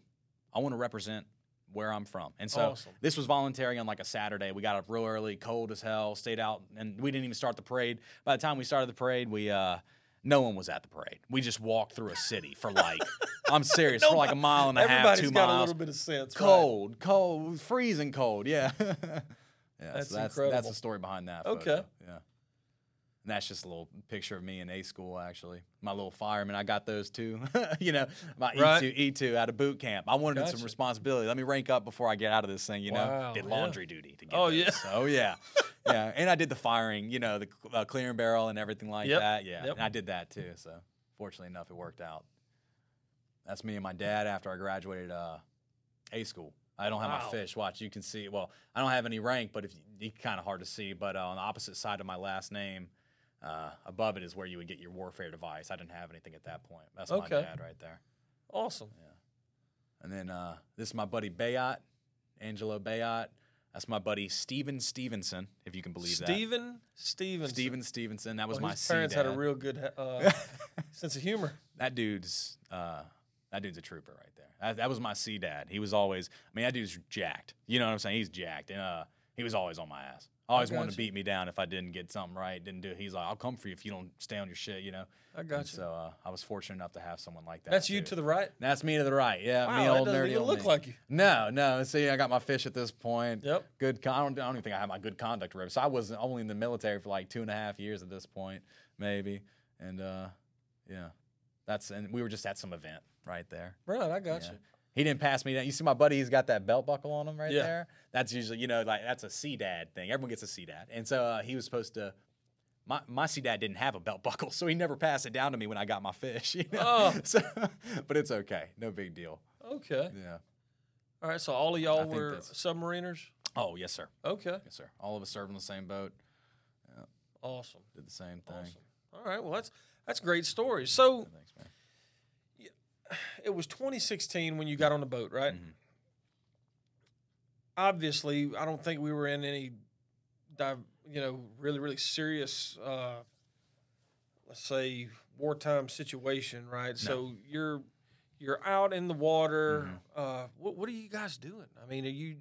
I want to represent where I'm from. And so Awesome. this was voluntary on like a Saturday. We got up real early, cold as hell, stayed out, and we didn't even start the parade. By the time we started the parade, we uh, no one was at the parade. We just walked through a city for like, I'm serious, for like a mile and a half, Everybody's two got miles. a little bit of sense. right? cold, cold, freezing cold. Yeah. yeah. That's so that's incredible. that's the story behind that. Okay. photo, Yeah. And that's just a little picture of me in A school, actually. My little fireman, I got those too. you know, my Right. E2, E2 out of boot camp. I wanted some responsibility. Let me rank up before I get out of this thing, you know? Wow, Did yeah. laundry duty to get Oh, those. yeah. Oh, yeah. yeah. And I did the firing, you know, the uh, clearing barrel and everything like Yep. that. Yeah. Yep. And I did that too. So fortunately enough, it worked out. That's me and my dad after I graduated uh, A school. I don't have Wow. my fish. Watch, you can see. Well, I don't have any rank, but if you, kind of hard to see. But uh, on the opposite side of my last name, uh, above it is where you would get your warfare device. I didn't have anything at that point. That's my dad right there. Awesome. Yeah. And then uh, this is my buddy Bayot, Angelo Bayot. That's my buddy Steven Stevenson, if you can believe that. Steven Stevenson. Steven Stevenson. That was Well, my his parents had a sea-dad. real good uh, sense of humor. that dude's uh, that dude's a trooper right there. That, that was my sea dad. He was always. I mean, that dude's jacked. You know what I'm saying? He's jacked, and uh, he was always on my ass. Always wanted to beat me down if I didn't get something right. Didn't do. it. He's like, I'll come for you if you don't stay on your shit. You know. I And got you. So uh, I was fortunate enough to have someone like that. That's you to the right. That's me to the right. Yeah, Wow, me old doesn't nerdy even old look me. like you. No, no. See, I got my fish at this point. Yep. Good. Con- I don't. I don't even think I have my good conduct record. So I was only in the military for like two and a half years at this point, maybe. And uh, yeah, that's and we were just at some event right there. Right, I got Yeah. you. He didn't pass me that. You see my buddy, he's got that belt buckle on him right Yeah. there. That's usually, you know, like that's a sea dad thing. Everyone gets a sea dad. And so uh, he was supposed to. My, my C dad didn't have a belt buckle, so he never passed it down to me when I got my fish. You know? Oh. So, but it's okay. No big deal. Okay. Yeah. All right. So all of y'all think were submariners. Oh, yes, sir. Okay. Yes, sir. All of us served on the same boat, Awesome. did the same thing. Awesome. All right. Well, that's that's great stories. So Thanks, man. it was 2016 when you got on the boat, right? Mhm. Obviously, I don't think we were in any, dive, you know, really really serious, uh, let's say wartime situation, right? So you're you're out in the water. Uh, what what are you guys doing? I mean, are you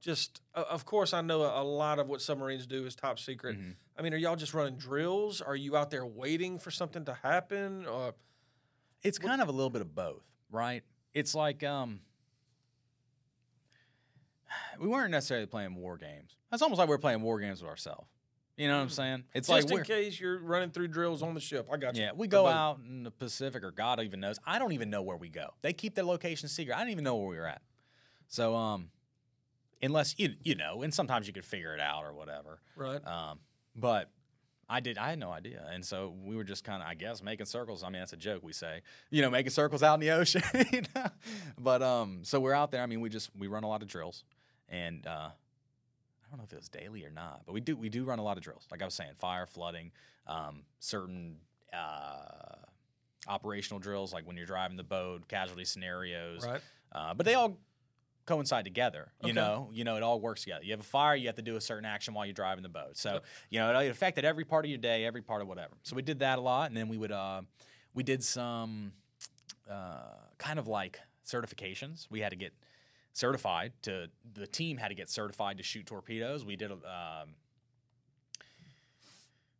just? Uh, of course, I know a, a lot of what submarines do is top secret. Mhm. I mean, are y'all just running drills? Are you out there waiting for something to happen? Or It's kind of a little bit of both, right? It's like um, we weren't necessarily playing war games. It's almost like we are playing war games with ourselves. You know what I'm saying? It's Just like in case you're running through drills on the ship. I got you. yeah, we go out in the Pacific or God even knows. I don't even know where we go. They keep their location secret. I don't even know where we were at. So um, unless you you know, and sometimes you could figure it out or whatever. Right. Um, but I did. I had no idea, and so we were just kind of, I guess, making circles. I mean, that's a joke we say, you know, making circles out in the ocean. you know? But um, so we're out there. I mean, we just we run a lot of drills, and uh, I don't know if it was daily or not, but we do we do run a lot of drills. Like I was saying, fire, flooding, um, certain uh, operational drills, like when you're driving the boat, casualty scenarios. Right. Uh, but they all coincide together. You Okay. know, you know, it all works together. You have a fire, you have to do a certain action while you're driving the boat. So you know, it affected every part of your day, every part of whatever. So we did that a lot, and then we would uh, we did some uh, kind of like certifications. We had to get certified to the team had to get certified to shoot torpedoes. We did um,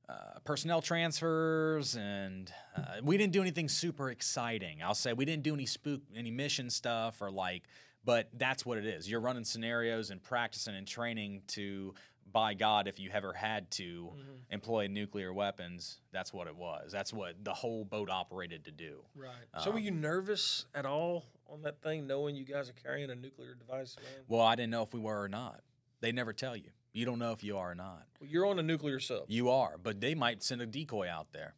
uh, personnel transfers, and uh, we didn't do anything super exciting. I'll say we didn't do any spook, any mission stuff, or like. But that's what it is. You're running scenarios and practicing and training to, by God, if you ever had to Mm-hmm. employ nuclear weapons, that's what it was. That's what the whole boat operated to do. Right. so were Um, you nervous at all on that thing, knowing you guys are carrying a nuclear device around? Well, I didn't know if we were or not. They never tell you. You don't know if you are or not. Well, you're on a nuclear sub. You are, but they might send a decoy out there.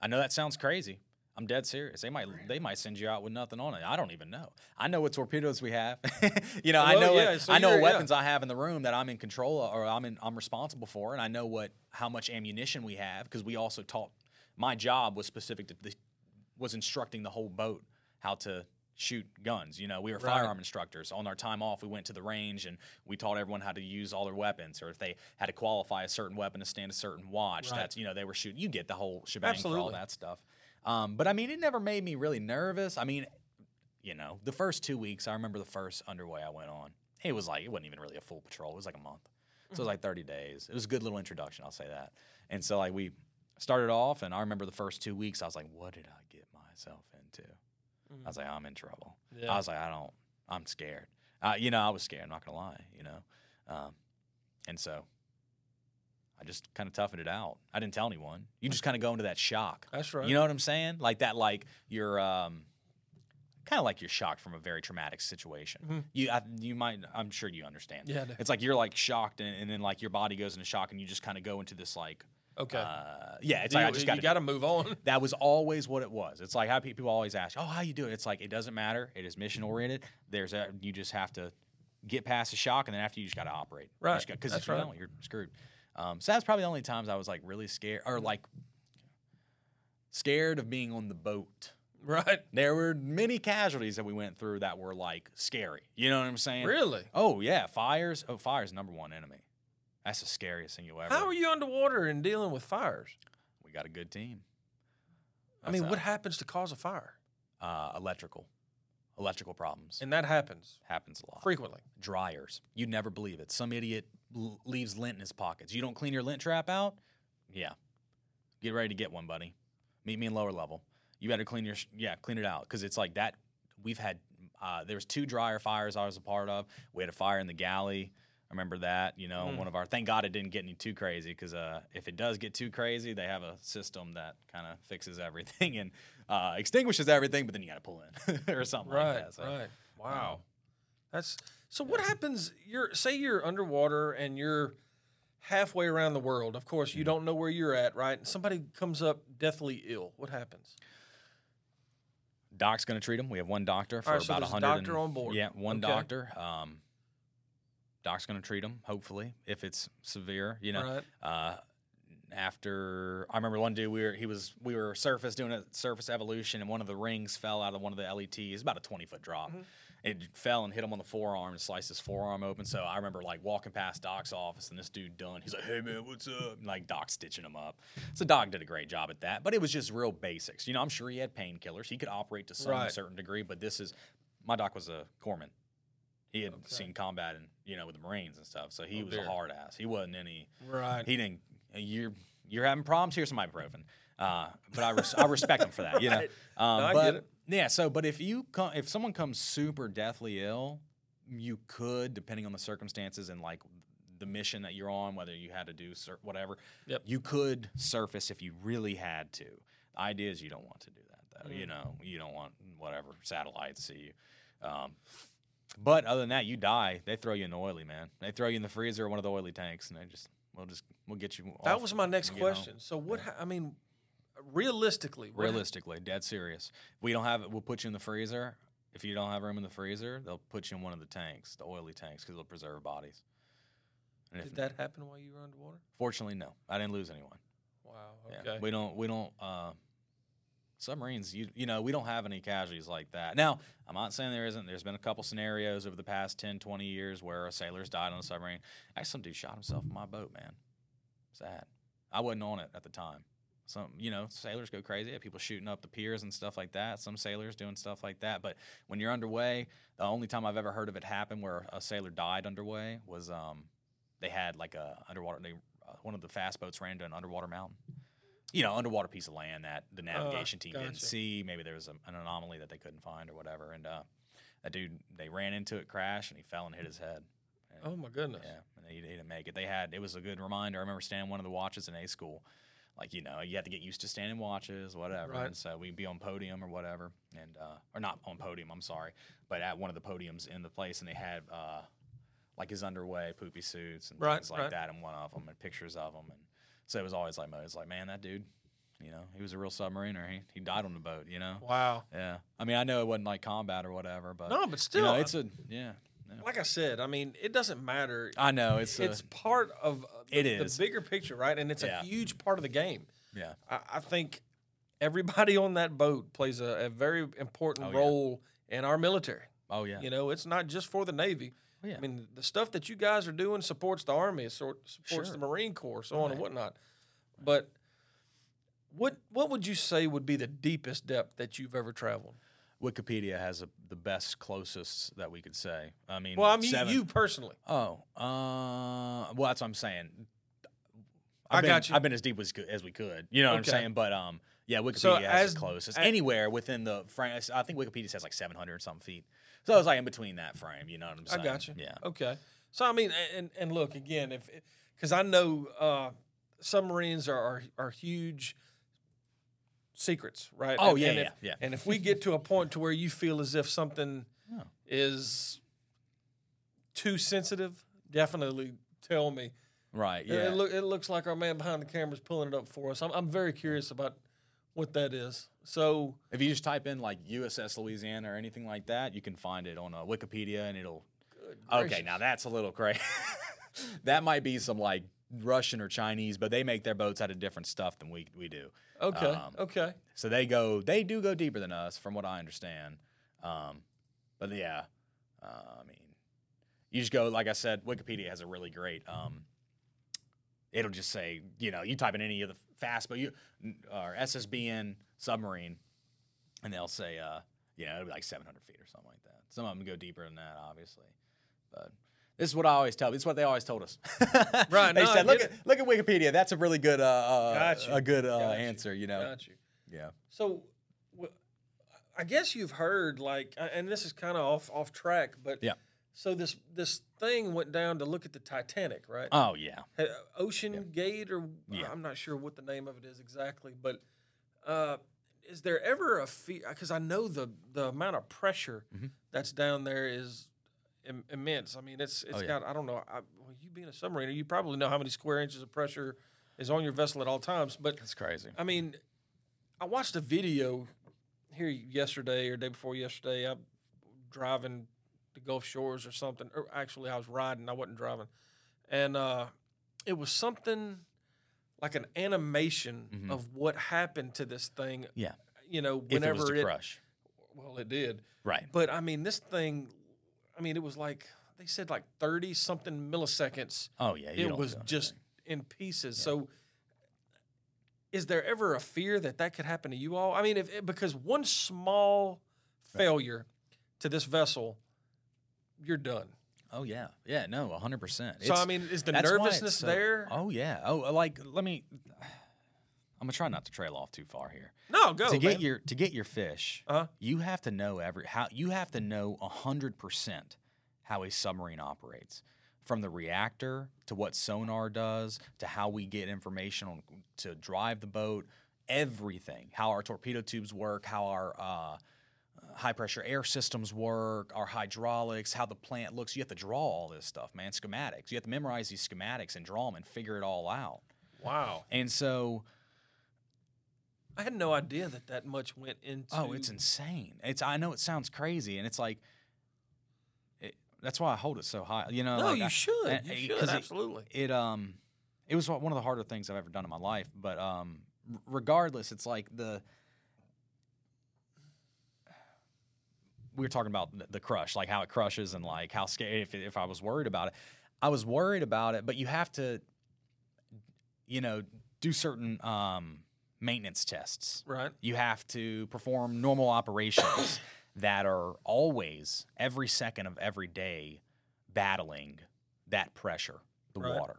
I know that sounds crazy. I'm dead serious. They might they might send you out with nothing on it. I don't even know. I know what torpedoes we have. you know, I know yeah, what, so I know what yeah. weapons I have in the room that I'm in control of, or I'm in, I'm responsible for, and I know what how much ammunition we have because we also taught. My job was specific to the, was instructing the whole boat how to shoot guns. You know, we were Right. firearm instructors. On our time off, we went to the range and we taught everyone how to use all their weapons, or if they had to qualify a certain weapon to stand a certain watch. Right. That's you know they were shooting. You get the whole shebang for all that stuff. Um, but I mean, it never made me really nervous. I mean, you know, the first two weeks, I remember the first underway I went on. It was like it wasn't even really a full patrol. It was like a month. So it was like 30 days. It was a good little introduction, I'll say that. And so like we started off, and I remember the first two weeks, I was like, what did I get myself into? I was like, I'm in trouble. Yeah. I was like, I don't, I'm scared. Uh, you know, I was scared. I'm not gonna lie. You know, um, and so I just kind of toughened it out. I didn't tell anyone. You just kind of go into that shock. That's right. You know what I'm saying? Like that, like you're um, kind of like you're shocked from a very traumatic situation. Mhm. You, I, you might, I'm sure you understand. Yeah, It's like you're like shocked, and, and then like your body goes into shock, and you just kind of go into this like, okay. uh, yeah, it's you, like I just you got to move on. that was always what it was. It's like how people always ask, "Oh, how you doing?" It's like it doesn't matter. It is mission oriented. There's a you just have to get past the shock, and then after you just got to operate. Right. Because if you right. don't, you're screwed. Um, so that's probably the only times I was like really scared, or like scared of being on the boat. right. There were many casualties that we went through that were like scary. You know what I'm saying? Really? Oh yeah, fires. Oh, fire's number one enemy. That's the scariest thing you'll ever. How are you underwater and dealing with fires? We got a good team. I mean, That's, what happens to cause a fire? uh, electrical, electrical problems And that happens happens a lot. frequently. dryers. You'd never believe it. Some idiot l- leaves lint in his pockets. You don't clean your lint trap out? Yeah. Get ready to get one, buddy. Meet me in lower level. You better clean your sh- yeah, clean it out because it's like that. We've had uh, there was two dryer fires I was a part of. We had a fire in the galley. I remember that. You know, Mm. one of our. Thank God it didn't get any too crazy because uh, if it does get too crazy, they have a system that kind of fixes everything and uh, extinguishes everything, but then you got to pull in or something Right. like that. So, right. Wow. um, That's so. What happens? You're say you're underwater and you're halfway around the world. Of course, Mm-hmm. you don't know where you're at, right? And somebody comes up deathly ill. What happens? Doc's going to treat him. We have one doctor for All right, so about there's a 100. doctor on board. Yeah, one Okay. doctor. Um, Doc's going to treat him, hopefully, if it's severe. You know, Right. uh, after I remember one dude we were he was we were surface doing a surface evolution and one of the rings fell out of one of the LETs. About a twenty foot drop. Mm-hmm. It fell and hit him on the forearm and sliced his forearm open. So I remember like walking past Doc's office and this dude done. He's like, "Hey man, what's up?" And, like Doc stitching him up. So Doc did a great job at that, but it was just real basics. You know, I'm sure he had painkillers. He could operate to some Right. certain degree, but this is my doc was a corpsman. He had seen combat and you know with the Marines and stuff, so he Oh, was dear. a hard ass. He wasn't any. Right. He didn't. You're you're having problems. Here's some ibuprofen. Uh, but I, res- I respect him for that. You know. Right. Um, No, I but, get it. Yeah. So, but if you come, if someone comes super deathly ill, you could, depending on the circumstances and like the mission that you're on, whether you had to do sur- whatever. Yep. You could surface if you really had to. The idea is you don't want to do that though. You know, you don't want whatever satellites see you. Um, but other than that, you die. They throw you in the oily man. They throw you in the freezer or one of the oily tanks, and they just we'll just we'll get you. That off was my next when you question. So what? ha- I mean, realistically, Realistically, dead serious. We don't have it. We'll put you in the freezer. If you don't have room in the freezer, they'll put you in one of the tanks, the oily tanks, because they'll preserve bodies. And if, did that happen while you were underwater? fortunately, no, I didn't lose anyone. Wow. Yeah, Okay. we don't. We don't. Uh, submarines, you you know, we don't have any casualties like that. Now, I'm not saying there isn't. There's been a couple scenarios over the past 10, 20 years where a sailor's died on a submarine. Actually, some dude shot himself in my boat, man. Sad. I wasn't on it at the time. Some, you know, sailors go crazy. People shooting up the piers and stuff like that. Some sailors doing stuff like that. But when you're underway, the only time I've ever heard of it happen where a sailor died underway was um, they had like a underwater. They, uh, one of the fast boats ran into an underwater mountain. You know, underwater piece of land that the navigation team didn't see. Maybe there was a, an anomaly that they couldn't find or whatever. And uh, that dude, they ran into it, crashed, and he fell and hit his head. And- oh my goodness. yeah, and he, he didn't make it. They had it was a good reminder. I remember standing one of the watches in A school. Like you know, you have to get used to standing watches, whatever. Right. And so we'd be on podium or whatever, and uh, or not on podium. I'm sorry, but at one of the podiums in the place, and they had uh, like his underway poopy suits and Right, things like right. that in one of them, and pictures of them. And so it was always like, it's like, man, that dude, you know, he was a real submariner. He he died on the boat, you know. Wow. Yeah, I mean, I know it wasn't like combat or whatever, but No, but you still, know, it's a yeah. Yeah. like I said. I mean, it doesn't matter. I know it's it's a, part of uh, the, is. the bigger picture, right? And it's Yeah. a huge part of the game. yeah. I, I think everybody on that boat plays a, a very important Oh, yeah. role in our military. Oh yeah. You know, it's not just for the Navy. Oh, yeah. I mean, the stuff that you guys are doing supports the Army, it sort supports Sure. the Marine Corps, so on and Right. whatnot. But what what would you say would be the deepest depth that you've ever traveled? Wikipedia has a, the best, closest that we could say. I mean, Well, I mean, seven- you personally. Oh, uh, well, that's what I'm saying. I I've been, got you. I've been as deep as, as we could. You know what Okay. I'm saying? But um, yeah, Wikipedia So has as- the closest. a- Anywhere within the frame, I think Wikipedia says like 700 something feet. So it's like in between that frame. You know what I'm saying? I got you. Yeah. Okay. So I mean, and and look again, if because I know uh, submarines are, are are huge secrets, right? Oh, And- yeah, and yeah, if, yeah. And if we get to a point to where you feel as if something Oh. is too sensitive, definitely tell me. Right. It- Yeah. It, look, it looks like our man behind the camera is pulling it up for us. I'm, I'm very curious about what that is. So if you just type in like USS Louisiana or anything like that, you can find it on uh, Wikipedia, and it'll good Okay, now that's a little crazy. that might be some like Russian or Chinese, but they make their boats out of different stuff than we we do. Okay. um, okay. So they go, they do go deeper than us, from what I understand. Um, but yeah, uh, I mean, you just go like I said. Wikipedia has a really great. Um, it'll just say, you know, you type in any of the fast, but you or SSBN submarine, and they'll say, uh, you know, it'll be like 700 feet or something like that. Some of them go deeper than that, obviously, but. This is what I always tell. This is what they always told us. Right, they no, said, "Look at look at Wikipedia. That's a really good, uh, uh, a good uh, answer." You know, Got you. yeah. So, wh- I guess you've heard like, and this is kind of off off track, but Yeah. So this this thing went down to look at the Titanic, right? Oh yeah, OceanGate, or Yeah. I'm not sure what the name of it is exactly, but uh, is there ever a fear? Because I know the the amount of pressure Mhm. that's down there is Im- immense. I mean, it's it's Oh, yeah. got I don't know. I, well, you being a submariner, you probably know how many square inches of pressure is on your vessel at all times, but that's crazy. I mean, I watched a video here yesterday or day before yesterday. I'm driving the Gulf Shores or something. Or actually, I was riding. I wasn't driving, and uh, it was something like an animation Mhm. of what happened to this thing. Yeah. You know, If it whenever was it, crush, well, it did. right? But I mean, this thing. I mean, it was like they said like thirty something milliseconds Oh yeah, it was just in pieces. So, is there ever a fear that that could happen to you all? I mean, if because one small failure to this vessel, you're done. Oh yeah, yeah. No, hundred percent. so I mean, is the that's why it's nervousness so- there? Oh yeah. Oh, like let me. I'm gonna try not to trail off too far here. no, go to get man. your to get your fish, Uh-huh. you have to know every how you have to know hundred percent how a submarine operates, from the reactor to what sonar does to how we get information on to drive the boat, everything, how our torpedo tubes work, how our uh, high pressure air systems work, our hydraulics, how the plant looks. You have to draw all this stuff, man. Schematics. You have to memorize these schematics and draw them and figure it all out. Wow. And so, I had no idea that that much went into. oh, it's insane. It's I know it sounds crazy, and it's like. It, that's why I hold it so high. You know, No, like you I- should. You should it- absolutely. it um it was one of the harder things I've ever done in my life. But um regardless, it's like the we were talking about the- the crush, like how it crushes and like how scary if if I was worried about it. I was worried about it, but you have to you know do certain um maintenance tests. right. You have to perform normal operations that are always, every second of every day, battling that pressure, the Right. water.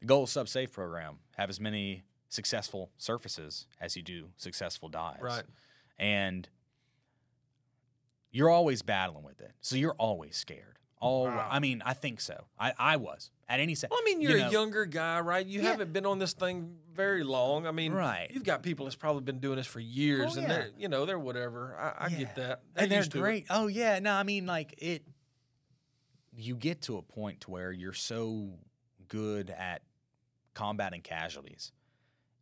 The goal of SubSafe program have as many successful surfaces as you do successful dives. Right. And you're always battling with it. So you're always scared. All Wow. I mean, I think so. I, I was at any second. Well, I mean, you're you a younger guy, right? You Yeah. haven't been on this thing very long. I mean, Right. You've got people that's probably been doing this for years, Oh, and yeah. they're, you know, they're whatever. I, I Yeah. get that. and they're to it. great. Oh yeah, no, I mean like it. You get to a point to where you're so good at combating casualties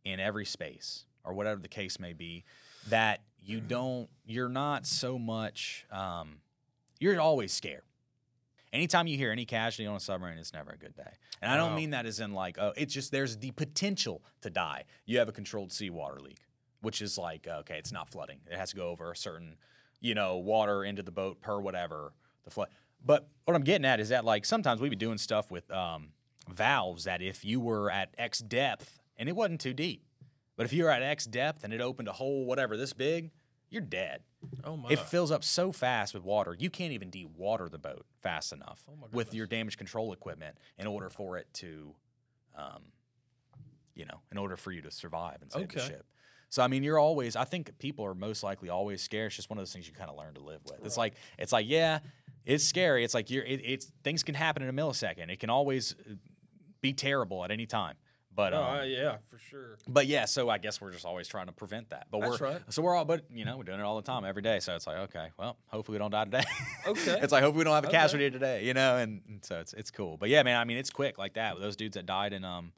in every space or whatever the case may be that you don't. You're not so much. Um, you're always scared. Anytime you hear any casualty on a submarine, it's never a good day. And I don't Wow. mean that as in like, oh, it's just there's the potential to die. You have a controlled seawater leak, which is like, okay, it's not flooding. It has to go over a certain, you know, water into the boat per whatever the flood. But what I'm getting at is that like sometimes we'd be doing stuff with um, valves that if you were at X depth and it wasn't too deep, but if you were at X depth and it opened a hole whatever this big, you're dead. Oh my! It fills up so fast with water, you can't even de-water the boat fast enough Oh with your damage control equipment in order for it to, um, you know, in order for you to survive and save the ship. So I mean, you're always. I think people are most likely always scared. It's just one of those things you kind of learn to live with. It's like it's like yeah, it's scary. It's like you're. It, it's things can happen in a millisecond. It can always uh, be terrible at any time. But Oh, um, uh, yeah, for sure. but yeah, so I guess we're just always trying to prevent that. But That's we're right. so we're all, but you know, we're doing it all the time, every day. So it's like, okay, well, hopefully we don't die today. Okay. it's like hopefully we don't have a Okay. casualty today, you know, and, and so it's it's cool. But yeah, man, I mean, it's quick like that. Those dudes that died in um,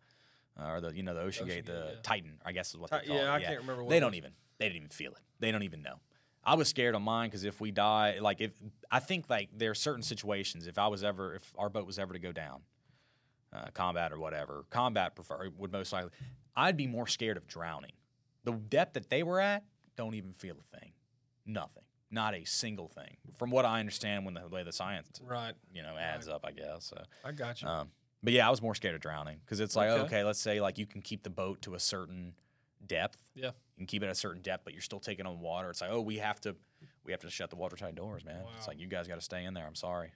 uh, or the you know the Ocean, Gate, Ocean the yeah. Titan, I guess is what Ti- they call yeah, it. I can't remember what They don't even they didn't even feel it. They don't even know. I was scared on mine because if we die, like if I think like there are certain situations, if I was ever if our boat was ever to go down, uh, combat or whatever, combat prefer would most likely, I'd be more scared of drowning. The depth that they were at, don't even feel a thing, nothing, not a single thing. From what I understand, when the way the science Right. you know adds up, I guess. So, I got you. um, but yeah, I was more scared of drowning because it's like Okay. okay. let's say like you can keep the boat to a certain depth, yeah. you can keep it at a certain depth, but you're still taking on water. It's like, oh, we have to, we have to shut the watertight doors, man. It's like you guys got to stay in there. I'm sorry.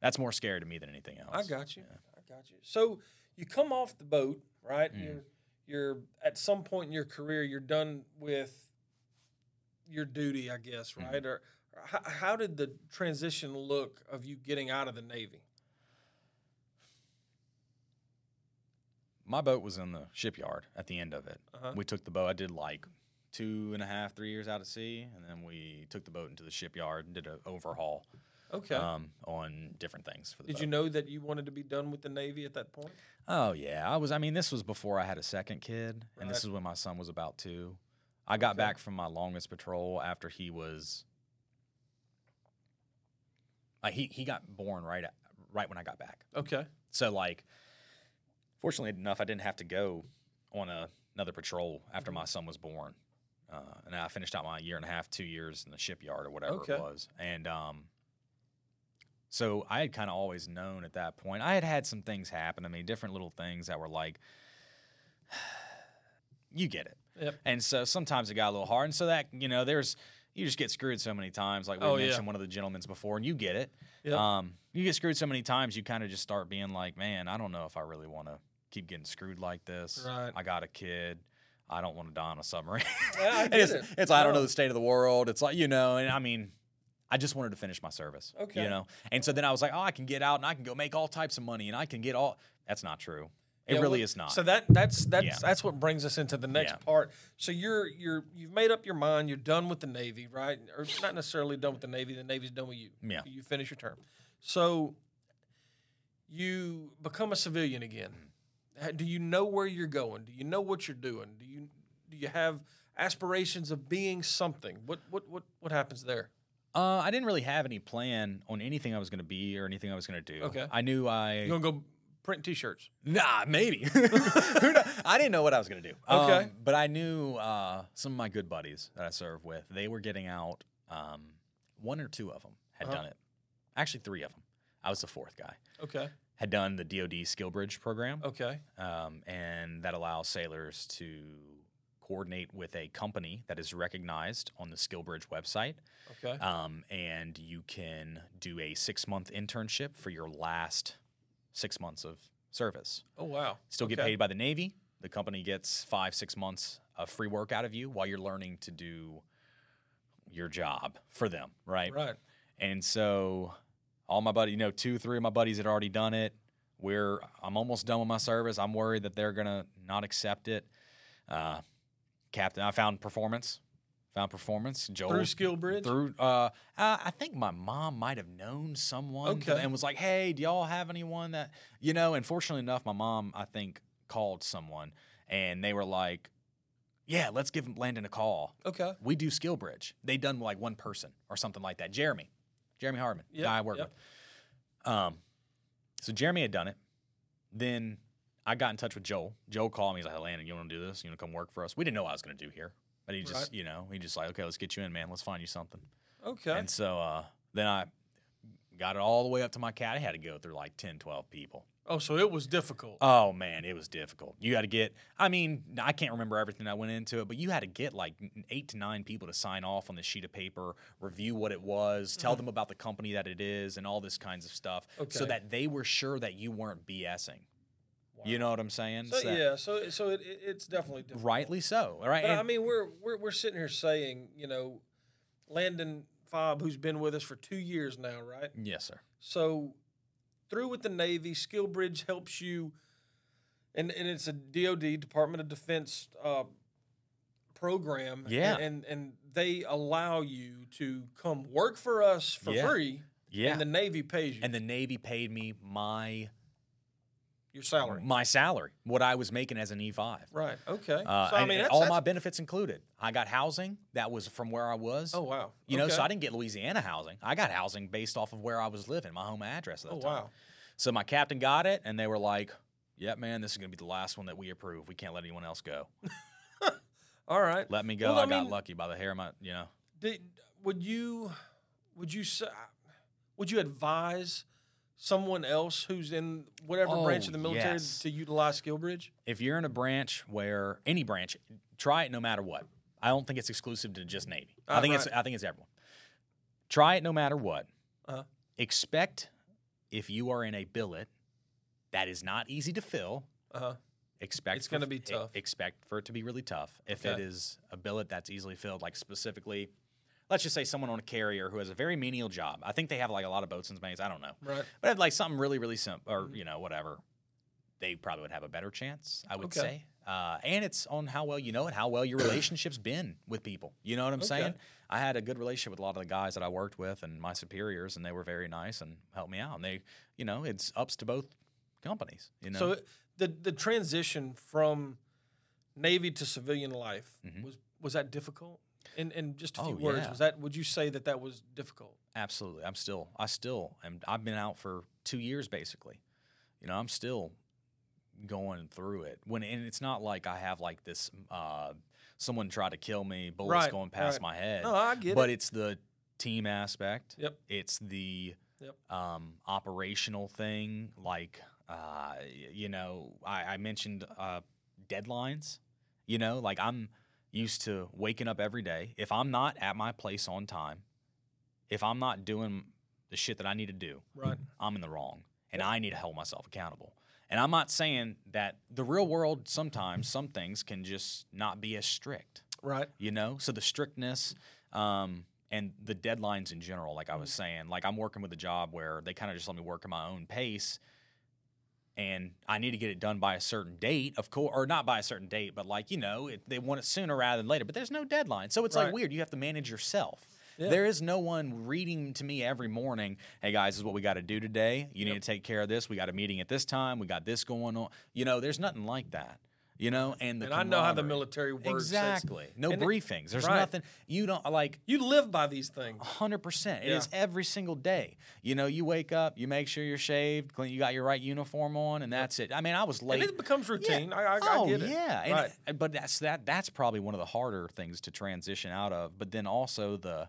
That's more scary to me than anything else. I got you. I got you. So you come off the boat, right? Mm. You're you're at some point in your career, you're done with your duty, I guess, Mm-hmm. right? Or, or how, how did the transition look of you getting out of the Navy? My boat was in the shipyard at the end of it. Uh-huh. We took the boat. I did like two and a half, three years out at sea, and then we took the boat into the shipyard and did an overhaul Okay. um, on different things for the did boat. you know that you wanted to be done with the Navy at that point? Oh yeah, I was. I mean, this was before I had a second kid, and this is when my son was about two. I got Okay. back from my longest patrol after he was. Uh, he he got born right at, right when I got back. Okay. So like, fortunately enough, I didn't have to go on a, another patrol after my son was born, uh, and I finished out my year and a half, two years in the shipyard or whatever Okay. it was, and um. So I had kind of always known at that point. I had had some things happen to me, different little things that were like, you get it. Yep. And so sometimes it got a little hard, and so that you know, there's you just get screwed so many times. Like we Oh, yeah. mentioned one of the gentlemen's before, and you get it. Yep. Um, you get screwed so many times, you kind of just start being like, man, I don't know if I really want to keep getting screwed like this. Right. I got a kid. I don't want to die on a submarine. Yeah, I it's, it. it's I don't know the state of the world. It's like you know, and I mean, I just wanted to finish my service. Okay. You know, and so then I was like, oh, I can get out and I can go make all types of money and I can get all. That's not true. It Yeah, really is not. So that that's that's Yeah. that's what brings us into the next Yeah. part. So you're you're you've made up your mind. You're done with the Navy, right? Or not necessarily done with the Navy. The Navy's done with you. Yeah. You finish your term. So you become a civilian again. Mm-hmm. Do you know where you're going? Do you know what you're doing? Do you do you have aspirations of being something? What what what what happens there? Uh, I didn't really have any plan on anything I was going to be or anything I was going to do. Okay. I knew I. You gonna go print T-shirts? Nah, maybe. I didn't know what I was going to do. Okay. Um, but I knew uh, some of my good buddies that I serve with, they were getting out. Um, one or two of them had Uh-huh. done it. Actually, three of them. I was the fourth guy. Okay. Had done the DoD Skill Bridge program, Okay. um, and that allows sailors to coordinate with a company that is recognized on the SkillBridge website. Okay. Um, and you can do a six month internship for your last six months of service. oh wow. Still get Okay. paid by the Navy. The company gets five, six months of free work out of you while you're learning to do your job for them, right? Right. And so all my buddies, you know, two, three of my buddies had already done it. We're I'm almost done with my service. I'm worried that they're gonna not accept it. Uh, captain, I found performance. Found performance. Joel Through Skillbridge. Through uh, I think my mom might have known someone Okay. and was like, "Hey, do y'all have anyone that you know?" And fortunately enough, my mom I think called someone and they were like, "Yeah, let's give Landon a call. Okay. We do Skill Bridge. They done like one person or something like that. Jeremy, Jeremy Hardman, Yep, guy I work yep. with. Um, so Jeremy had done it. Then I got in touch with Joel. Joel called me. He's like, hey, Landon, you want to do this? You want to come work for us? We didn't know what I was going to do here. But he just, Right. you know, he just like, okay, let's get you in, man. Let's find you something. Okay. And so uh, then I got it all the way up to my cat. I had to go through like 10, 12 people. oh, so it was difficult. Oh man, it was difficult. You had to get. I mean, I can't remember everything that went into it, but you had to get like eight to nine people to sign off on this sheet of paper, review what it was, tell them about the company that it is, and all this kinds of stuff, so Mm-hmm. That they were sure that you weren't BSing. You know what I'm saying? So that- yeah, so so it, it- it's definitely difficult. rightly so. Right. But and- I mean, we're we're we're sitting here saying, you know, Landon Fabre, who's been with us for two years now, right? yes, sir. So through with the Navy, Skill Bridge helps you, and and it's a DoD Department of Defense uh, program. Yeah. and and they allow you to come work for us for Yeah. free. Yeah. and the Navy pays you and the Navy paid me my your salary. my salary, what I was making as an E5. Right. Okay. Uh, so I mean, that's, all that's, my benefits included. I got housing that was from where I was. oh wow. You know, so I didn't get Louisiana housing. I got housing based off of where I was living, my home address at the Oh time. wow. So my captain got it, and they were like, "Yep, man, this is gonna be the last one that we approve. We can't let anyone else go. All right. Let me go. Well, I I, got lucky by the hair of my, you know." Did, would you would you say would you advise someone else who's in whatever branch Oh, of the military yes. to utilize SkillBridge? If you're in a branch where any branch, try it no matter what. I don't think it's exclusive to just Navy. I Ah, think it's. I think it's everyone. Try it no matter what. Uh-huh. Expect if you are in a billet that is not easy to fill. Uh-huh. expect It's for- gonna be tough. Expect for it to be really tough. If it Okay. is a billet that's easily filled, like specifically, let's just say someone on a carrier who has a very menial job. I think they have like a lot of boatswain's mates. I don't know, Right. but like something really really simple or you know whatever, they probably would have a better chance. I would Okay. say. Uh, and it's on how well you know it, how well your relationship's been with people. You know what I'm Okay. saying? I had a good relationship with a lot of the guys that I worked with and my superiors, and they were very nice and helped me out. And they, you know, it's ups to both companies. You know, So the the transition from Navy to civilian life Mhm. was was that difficult? In in just a few Oh, words, yeah. was that would you say that that was difficult? Absolutely. I'm still, I still am. I've been out for two years basically. You know, I'm still going through it. When, and it's not like I have like this, uh, someone tried to kill me, bullets Right, going past right. my head. No, I get but it. it's the team aspect. Yep. It's the Yep. um, operational thing. Like, uh, you know, I, I mentioned uh, deadlines. You know, like I'm used to waking up every day. If I'm not at my place on time, if I'm not doing the shit that I need to do, Right. I'm in the wrong, and I need to hold myself accountable. And I'm not saying that the real world sometimes some things can just not be as strict Right. you know so the strictness um, and the deadlines in general, like I was saying, like I'm working with a job where they kind of just let me work at my own pace and I need to get it done by a certain date, of course, or not by a certain date, but like, you know, it, they want it sooner rather than later, but there's no deadline. So it's Right. like weird. You have to manage yourself. Yeah. There is no one reading to me every morning, hey guys, this is what we got to do today. You need to take care of this. We got a meeting at this time. We got this going on. You know, there's nothing like that. You know, and the And I know how the military works. Exactly. No and it- briefings. There's right. nothing. You don't like You live by these things. hundred percent. It Yeah. is every single day. You know, you wake up, you make sure you're shaved, clean, you got your right uniform on, and that's it. I mean, I was late. And it becomes routine. Yeah. I, I, oh I get it. yeah, and- Right. and- but that's that. That's probably one of the harder things to transition out of. But then also the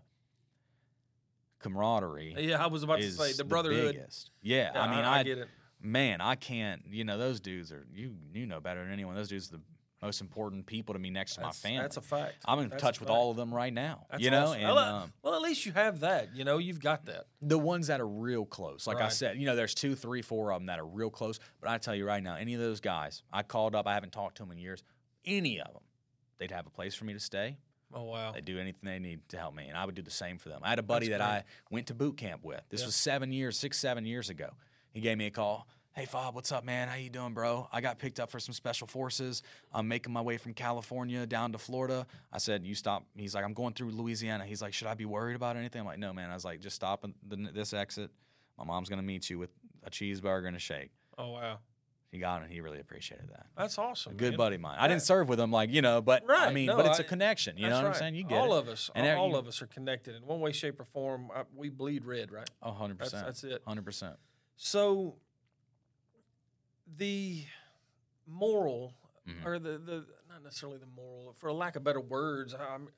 camaraderie. Yeah, I was about to say the brotherhood. Yeah, Yeah, I mean, I, I, get it. Man, I can't. You know, those dudes are you. You know better than anyone. Those dudes are the most important people to me next to my family. that's a fact. I'm in That's touch with all of them right now. That's you know, awesome. and well, uh, um, well, at least you have that. You know, you've got that. the ones that are real close. Like I said, you know, there's two, three, four of them that are real close. But I tell you right now, any of those guys, I called up. I haven't talked to them in years. Any of them, they'd have a place for me to stay. Oh wow. They'd do anything they need to help me, and I would do the same for them. I had a buddy That's that great. I went to boot camp with. This Yeah. was seven years, six, seven years ago. He gave me a call. Hey Fob, what's up, man? How you doing, bro? I got picked up for some special forces. I'm making my way from California down to Florida. I said, "You stop." He's like, "I'm going through Louisiana." He's like, "Should I be worried about anything?" I'm like, "No, man." I was like, "Just stop at the, this exit. My mom's gonna meet you with a cheeseburger and a shake." Oh wow. He got it. He really appreciated that. That's awesome. A good man. buddy of mine. I Yeah. didn't serve with him, like you know, but I mean, no, but it's a I- connection. You know what right. I'm saying? You get all it. of us. And all, all you- of us are connected in one way, shape, or form. I, we bleed red, right? A hundred That's percent. that's it. Hundred percent. So the moral, Mhm. or the the not necessarily the moral, for lack of better words, um,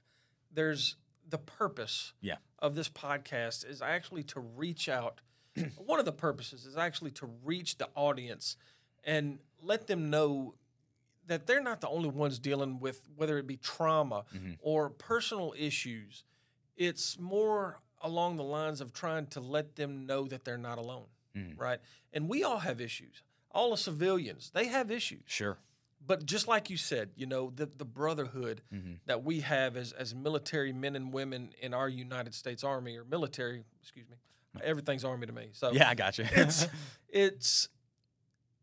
there's the purpose. Yeah. Of this podcast is actually to reach out. one of the purposes is actually to reach the audience and let them know that they're not the only ones dealing with whether it be trauma Mhm. or personal issues. It's more along the lines of trying to let them know that they're not alone, Mhm. right? And we all have issues. All the civilians, they have issues. Sure. But just like you said, you know, the, the brotherhood Mhm. that we have as, as military men and women in our United States Army or military, excuse me, everything's Army to me. So Yeah, I got you. it's it's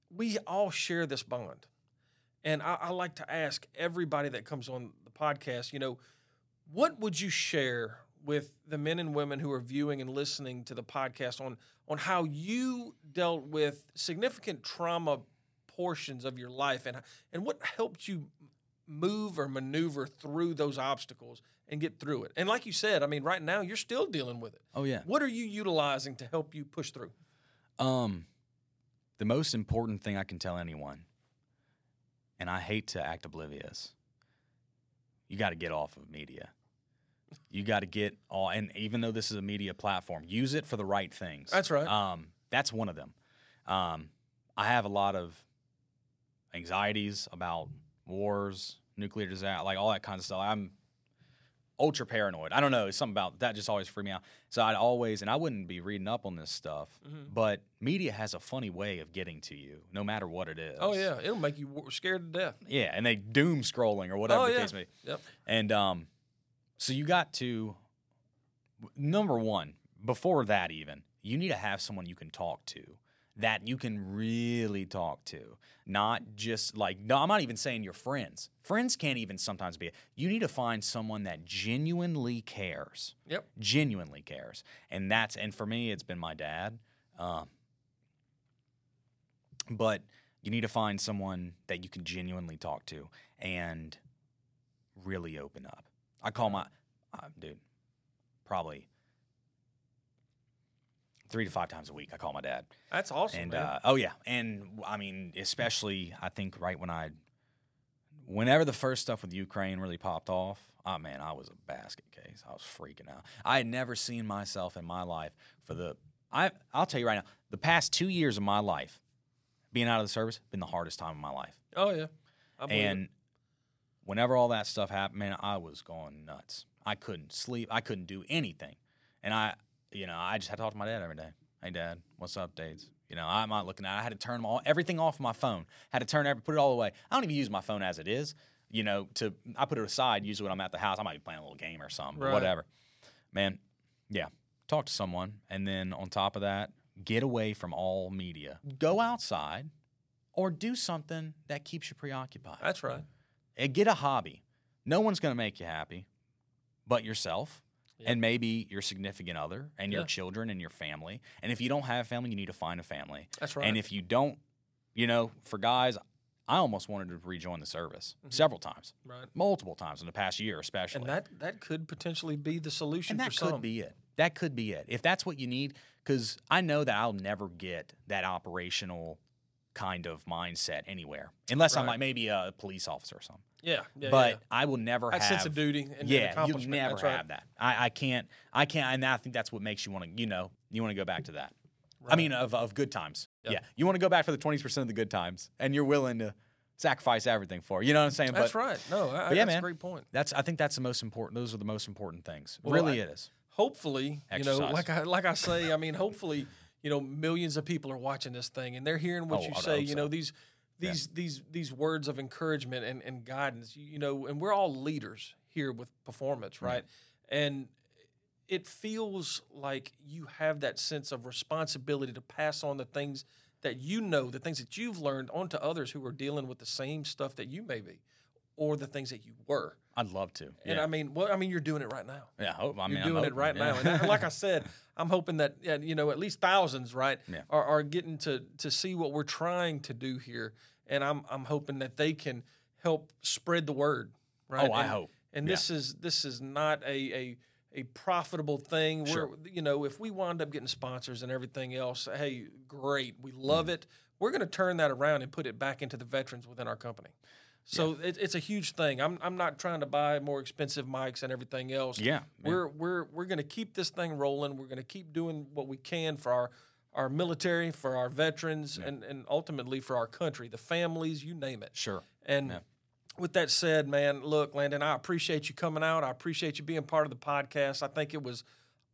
we all share this bond and I, I like to ask everybody that comes on the podcast you know what would you share with the men and women who are viewing and listening to the podcast on on how you dealt with significant trauma portions of your life and and what helped you move or maneuver through those obstacles and get through it and like you said i mean right now you're still dealing with it oh yeah. what are you utilizing to help you push through Um, the most important thing I can tell anyone, and I hate to act oblivious, you got to get off of media. You got to get all, and even though this is a media platform, use it for the right things. That's right. Um, that's one of them. Um, I have a lot of anxieties about wars, nuclear disaster, like all that kind of stuff. I'm ultra paranoid. I don't know. It's something about that just always freaked me out. So I'd always, and I wouldn't be reading up on this stuff, Mhm. but media has a funny way of getting to you, no matter what it is. Oh yeah, it'll make you scared to death. Yeah, and they doom scrolling or whatever Oh, the yeah. case may. Yep. And um, so you got to number one before that even you need to have someone you can talk to that you can really talk to, not just like no. I'm not even saying your friends. Friends can't even sometimes be. You need to find someone that genuinely cares. Yep. Genuinely cares, and that's and for me, it's been my dad. Um, but you need to find someone that you can genuinely talk to and really open up. I call my uh, dude probably three to five times a week. I call my dad, That's awesome. and uh, oh yeah, and I mean especially I think right when I, whenever the first stuff with Ukraine really popped off, oh man, I was a basket case. I was freaking out. I had never seen myself in my life for the. I I'll tell you right now, the past two years of my life, being out of the service, been the hardest time of my life. oh yeah. Believe it. Whenever all that stuff happened, man, I was going nuts. I couldn't sleep. I couldn't do anything. And I, you know, I just had to talk to my dad every day. Hey, dad, what's up, updates? You know, I'm not looking at. I had to turn all, everything off my phone. Had to turn every, put it all away. I don't even use my phone as it is. You know, to I put it aside. Usually when I'm at the house, I might be playing a little game or something, Right. whatever. man, yeah, talk to someone, and then on top of that, get away from all media. Go outside, or do something that keeps you preoccupied. That's right. And get a hobby. No one's going to make you happy, but yourself. Yeah. And maybe your significant other and your children and your family. And if you don't have family, you need to find a family. That's right. And if you don't, you know, for guys, I almost wanted to rejoin the service several times, right. multiple times in the past year, especially. Mm-hmm. And that that could potentially be the solution for some. And that could some. be it. That could be it. If that's what you need, because I know that I'll never get that operational kind of mindset anywhere, unless I'm like maybe a police officer or something. yeah, yeah. but yeah. I will never have that have sense of duty and, yeah, you'll never right. have that. I, I can't. I can't. And I think that's what makes you want to. You know, you want to go back to that. I mean, of, of good times. Yep. Yeah, you want to go back for the twenty percent of the good times, and you're willing to sacrifice everything for. You know what I'm saying? That's but right. No, I, yeah, that's man. a great point. That's. I think that's the most important. Those are the most important things. Well, really, I- it is. hopefully, you know, like I like I say, I mean, hopefully, you know, millions of people are watching this thing and they're hearing what Oh, you I'd say. You so. know, these these these these words of encouragement and, and guidance. You, you know, and we're all leaders here with performance, mm-hmm. right? And it feels like you have that sense of responsibility to pass on the things that you know, the things that you've learned onto others who are dealing with the same stuff that you may be, or the things that you were. I'd love to. And yeah. I mean, well, I mean, you're doing it right now. yeah. I hope. I mean, You're I'm doing it right yeah. now, and like I said, I'm hoping that you know at least thousands, right, Yeah. are, are getting to to see what we're trying to do here, and I'm I'm hoping that they can help spread the word, right? Oh, I And- hope. And this is this is not a a a profitable thing. Sure. We're you know if we wind up getting sponsors and everything else, hey, great, we Mm. love it. We're going to turn that around and put it back into the veterans within our company. So it, it's a huge thing. I'm I'm not trying to buy more expensive mics and everything else. Yeah, yeah. We're we're we're going to keep this thing rolling. We're going to keep doing what we can for our our military, for our veterans, and and ultimately for our country, the families, you name it. Sure. And Yeah. with that said, man, look, Landon, I appreciate you coming out. I appreciate you being part of the podcast. I think it was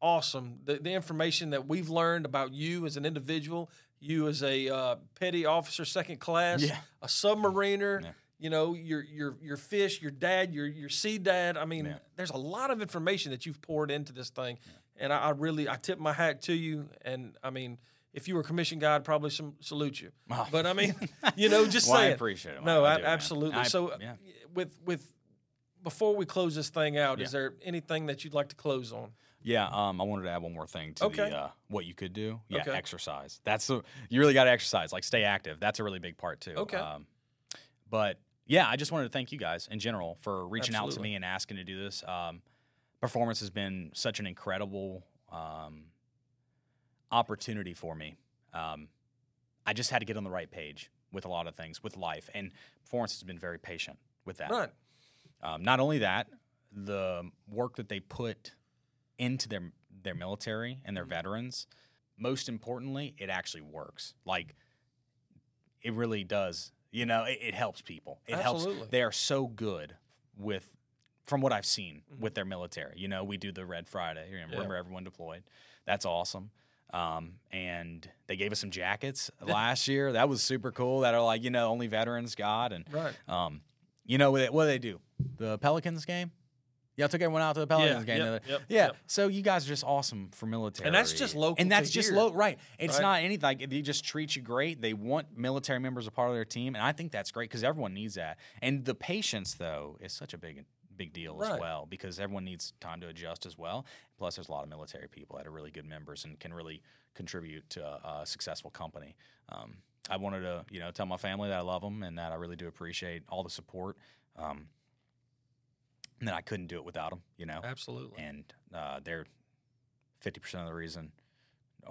awesome. The, the information that we've learned about you as an individual, you as a uh, petty officer, second class, Yeah. a submariner. Yeah. You know your your your fish, your dad, your your sea dad. I mean, Yeah. there's a lot of information that you've poured into this thing, and I, I really I tip my hat to you. And I mean, if you were a commission guy, I'd probably some, salute you. Oh. But I mean, you know, just Well, I saying. appreciate it. No, I I, do, absolutely. I- so, yeah. with with before we close this thing out, is there anything that you'd like to close on? Yeah, um, I wanted to add one more thing to Okay. the uh, what you could do. Yeah, Okay. exercise. That's the you really got to exercise. Like stay active. That's a really big part too. Okay. Um, but yeah, I just wanted to thank you guys in general for reaching out to me and asking to do this. Um, performance has been such an incredible um, opportunity for me. Um, I just had to get on the right page with a lot of things with life, and performance has been very patient with that. Right. Um, not only that, the work that they put into their their military and Mm-hmm. their veterans, most importantly, it actually works. Like it really does. You know, it, it helps people. It Absolutely. helps. They are so good with, from what I've seen Mm-hmm. with their military. You know, we do the Red Friday. You Remember everyone deployed. That's awesome. Um, and they gave us some jackets last year. That was super cool. That are like you know only veterans got and Right. um, you know what they, what do they do? The Pelicans game. Y'all took everyone out to the Pelicans game. yep, yep, yeah. yep. So you guys are just awesome for military, And that's just local And that's just local, low, right? It's right? not anything. Like, they just treat you great. They want military members a part of their team, and I think that's great because everyone needs that. And the patience, though, is such a big big deal as well because everyone needs time to adjust as well. Plus, there's a lot of military people that are really good members and can really contribute to a, a successful company. Um, I wanted to, you know, tell my family that I love them and that I really do appreciate all the support. Um, and that I couldn't do it without them, you know. Absolutely. And uh, they're fifty percent of the reason,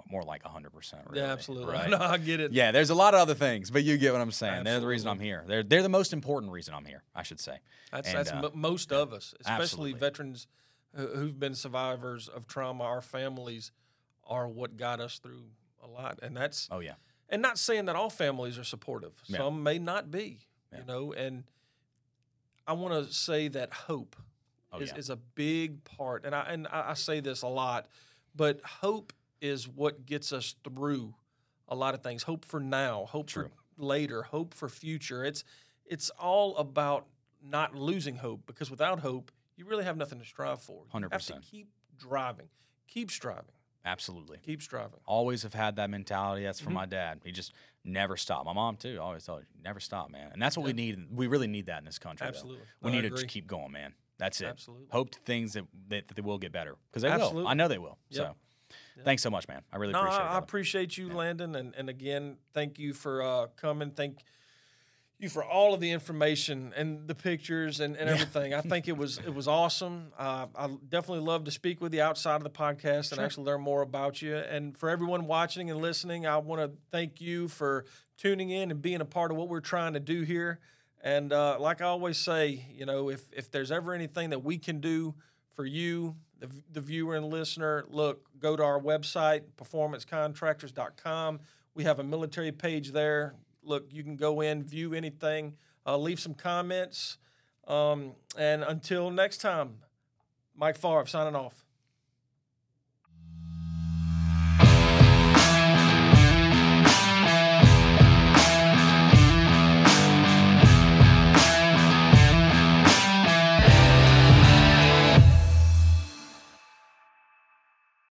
more like hundred percent. Really, yeah, absolutely. Right? No, I get it. Yeah, there's a lot of other things, but you get what I'm saying. They're the reason I'm here. They're they're the most important reason I'm here. I should say. That's And, that's uh, mo most of us, especially absolutely. veterans who- who've been survivors of trauma. Our families are what got us through a lot, and that's Oh yeah, and not saying that all families are supportive. Yeah. Some may not be, Yeah. you know. And I want to say that hope Oh, is, yeah. is a big part, and I and I, say this a lot, but hope is what gets us through a lot of things. Hope for now, hope True. for later, hope for future. It's it's all about not losing hope because without hope, you really have nothing to strive for. You have to 100%. keep driving. Keep striving. Absolutely. Keep striving. Always have had that mentality. That's from Mhm. my dad. He just never stopped. My mom too. Always told you, never stop, man. And that's what we need. We really need that in this country. though. Absolutely. We No, need to just keep going, man. That's it. Absolutely. Hope things that, that, that they will get better because they will. I know they will. Yep. So, Yep. thanks so much, man. I really No, appreciate I, I appreciate you, Yeah. Landon, and, and again, thank you for uh, coming. Thank you for all of the information and the pictures and, and Yeah. everything. I think it was it was awesome. Uh, I definitely love to speak with you outside of the podcast and actually learn more about you. And for everyone watching and listening, I want to thank you for tuning in and being a part of what we're trying to do here. And uh, like I always say, you know, if if there's ever anything that we can do for you, the, the viewer and listener, look, go to our website, performancecontractors.com. We have a military page there. Look, you can go in, view anything, uh, leave some comments. Um, and until next time, Mike Favre signing off.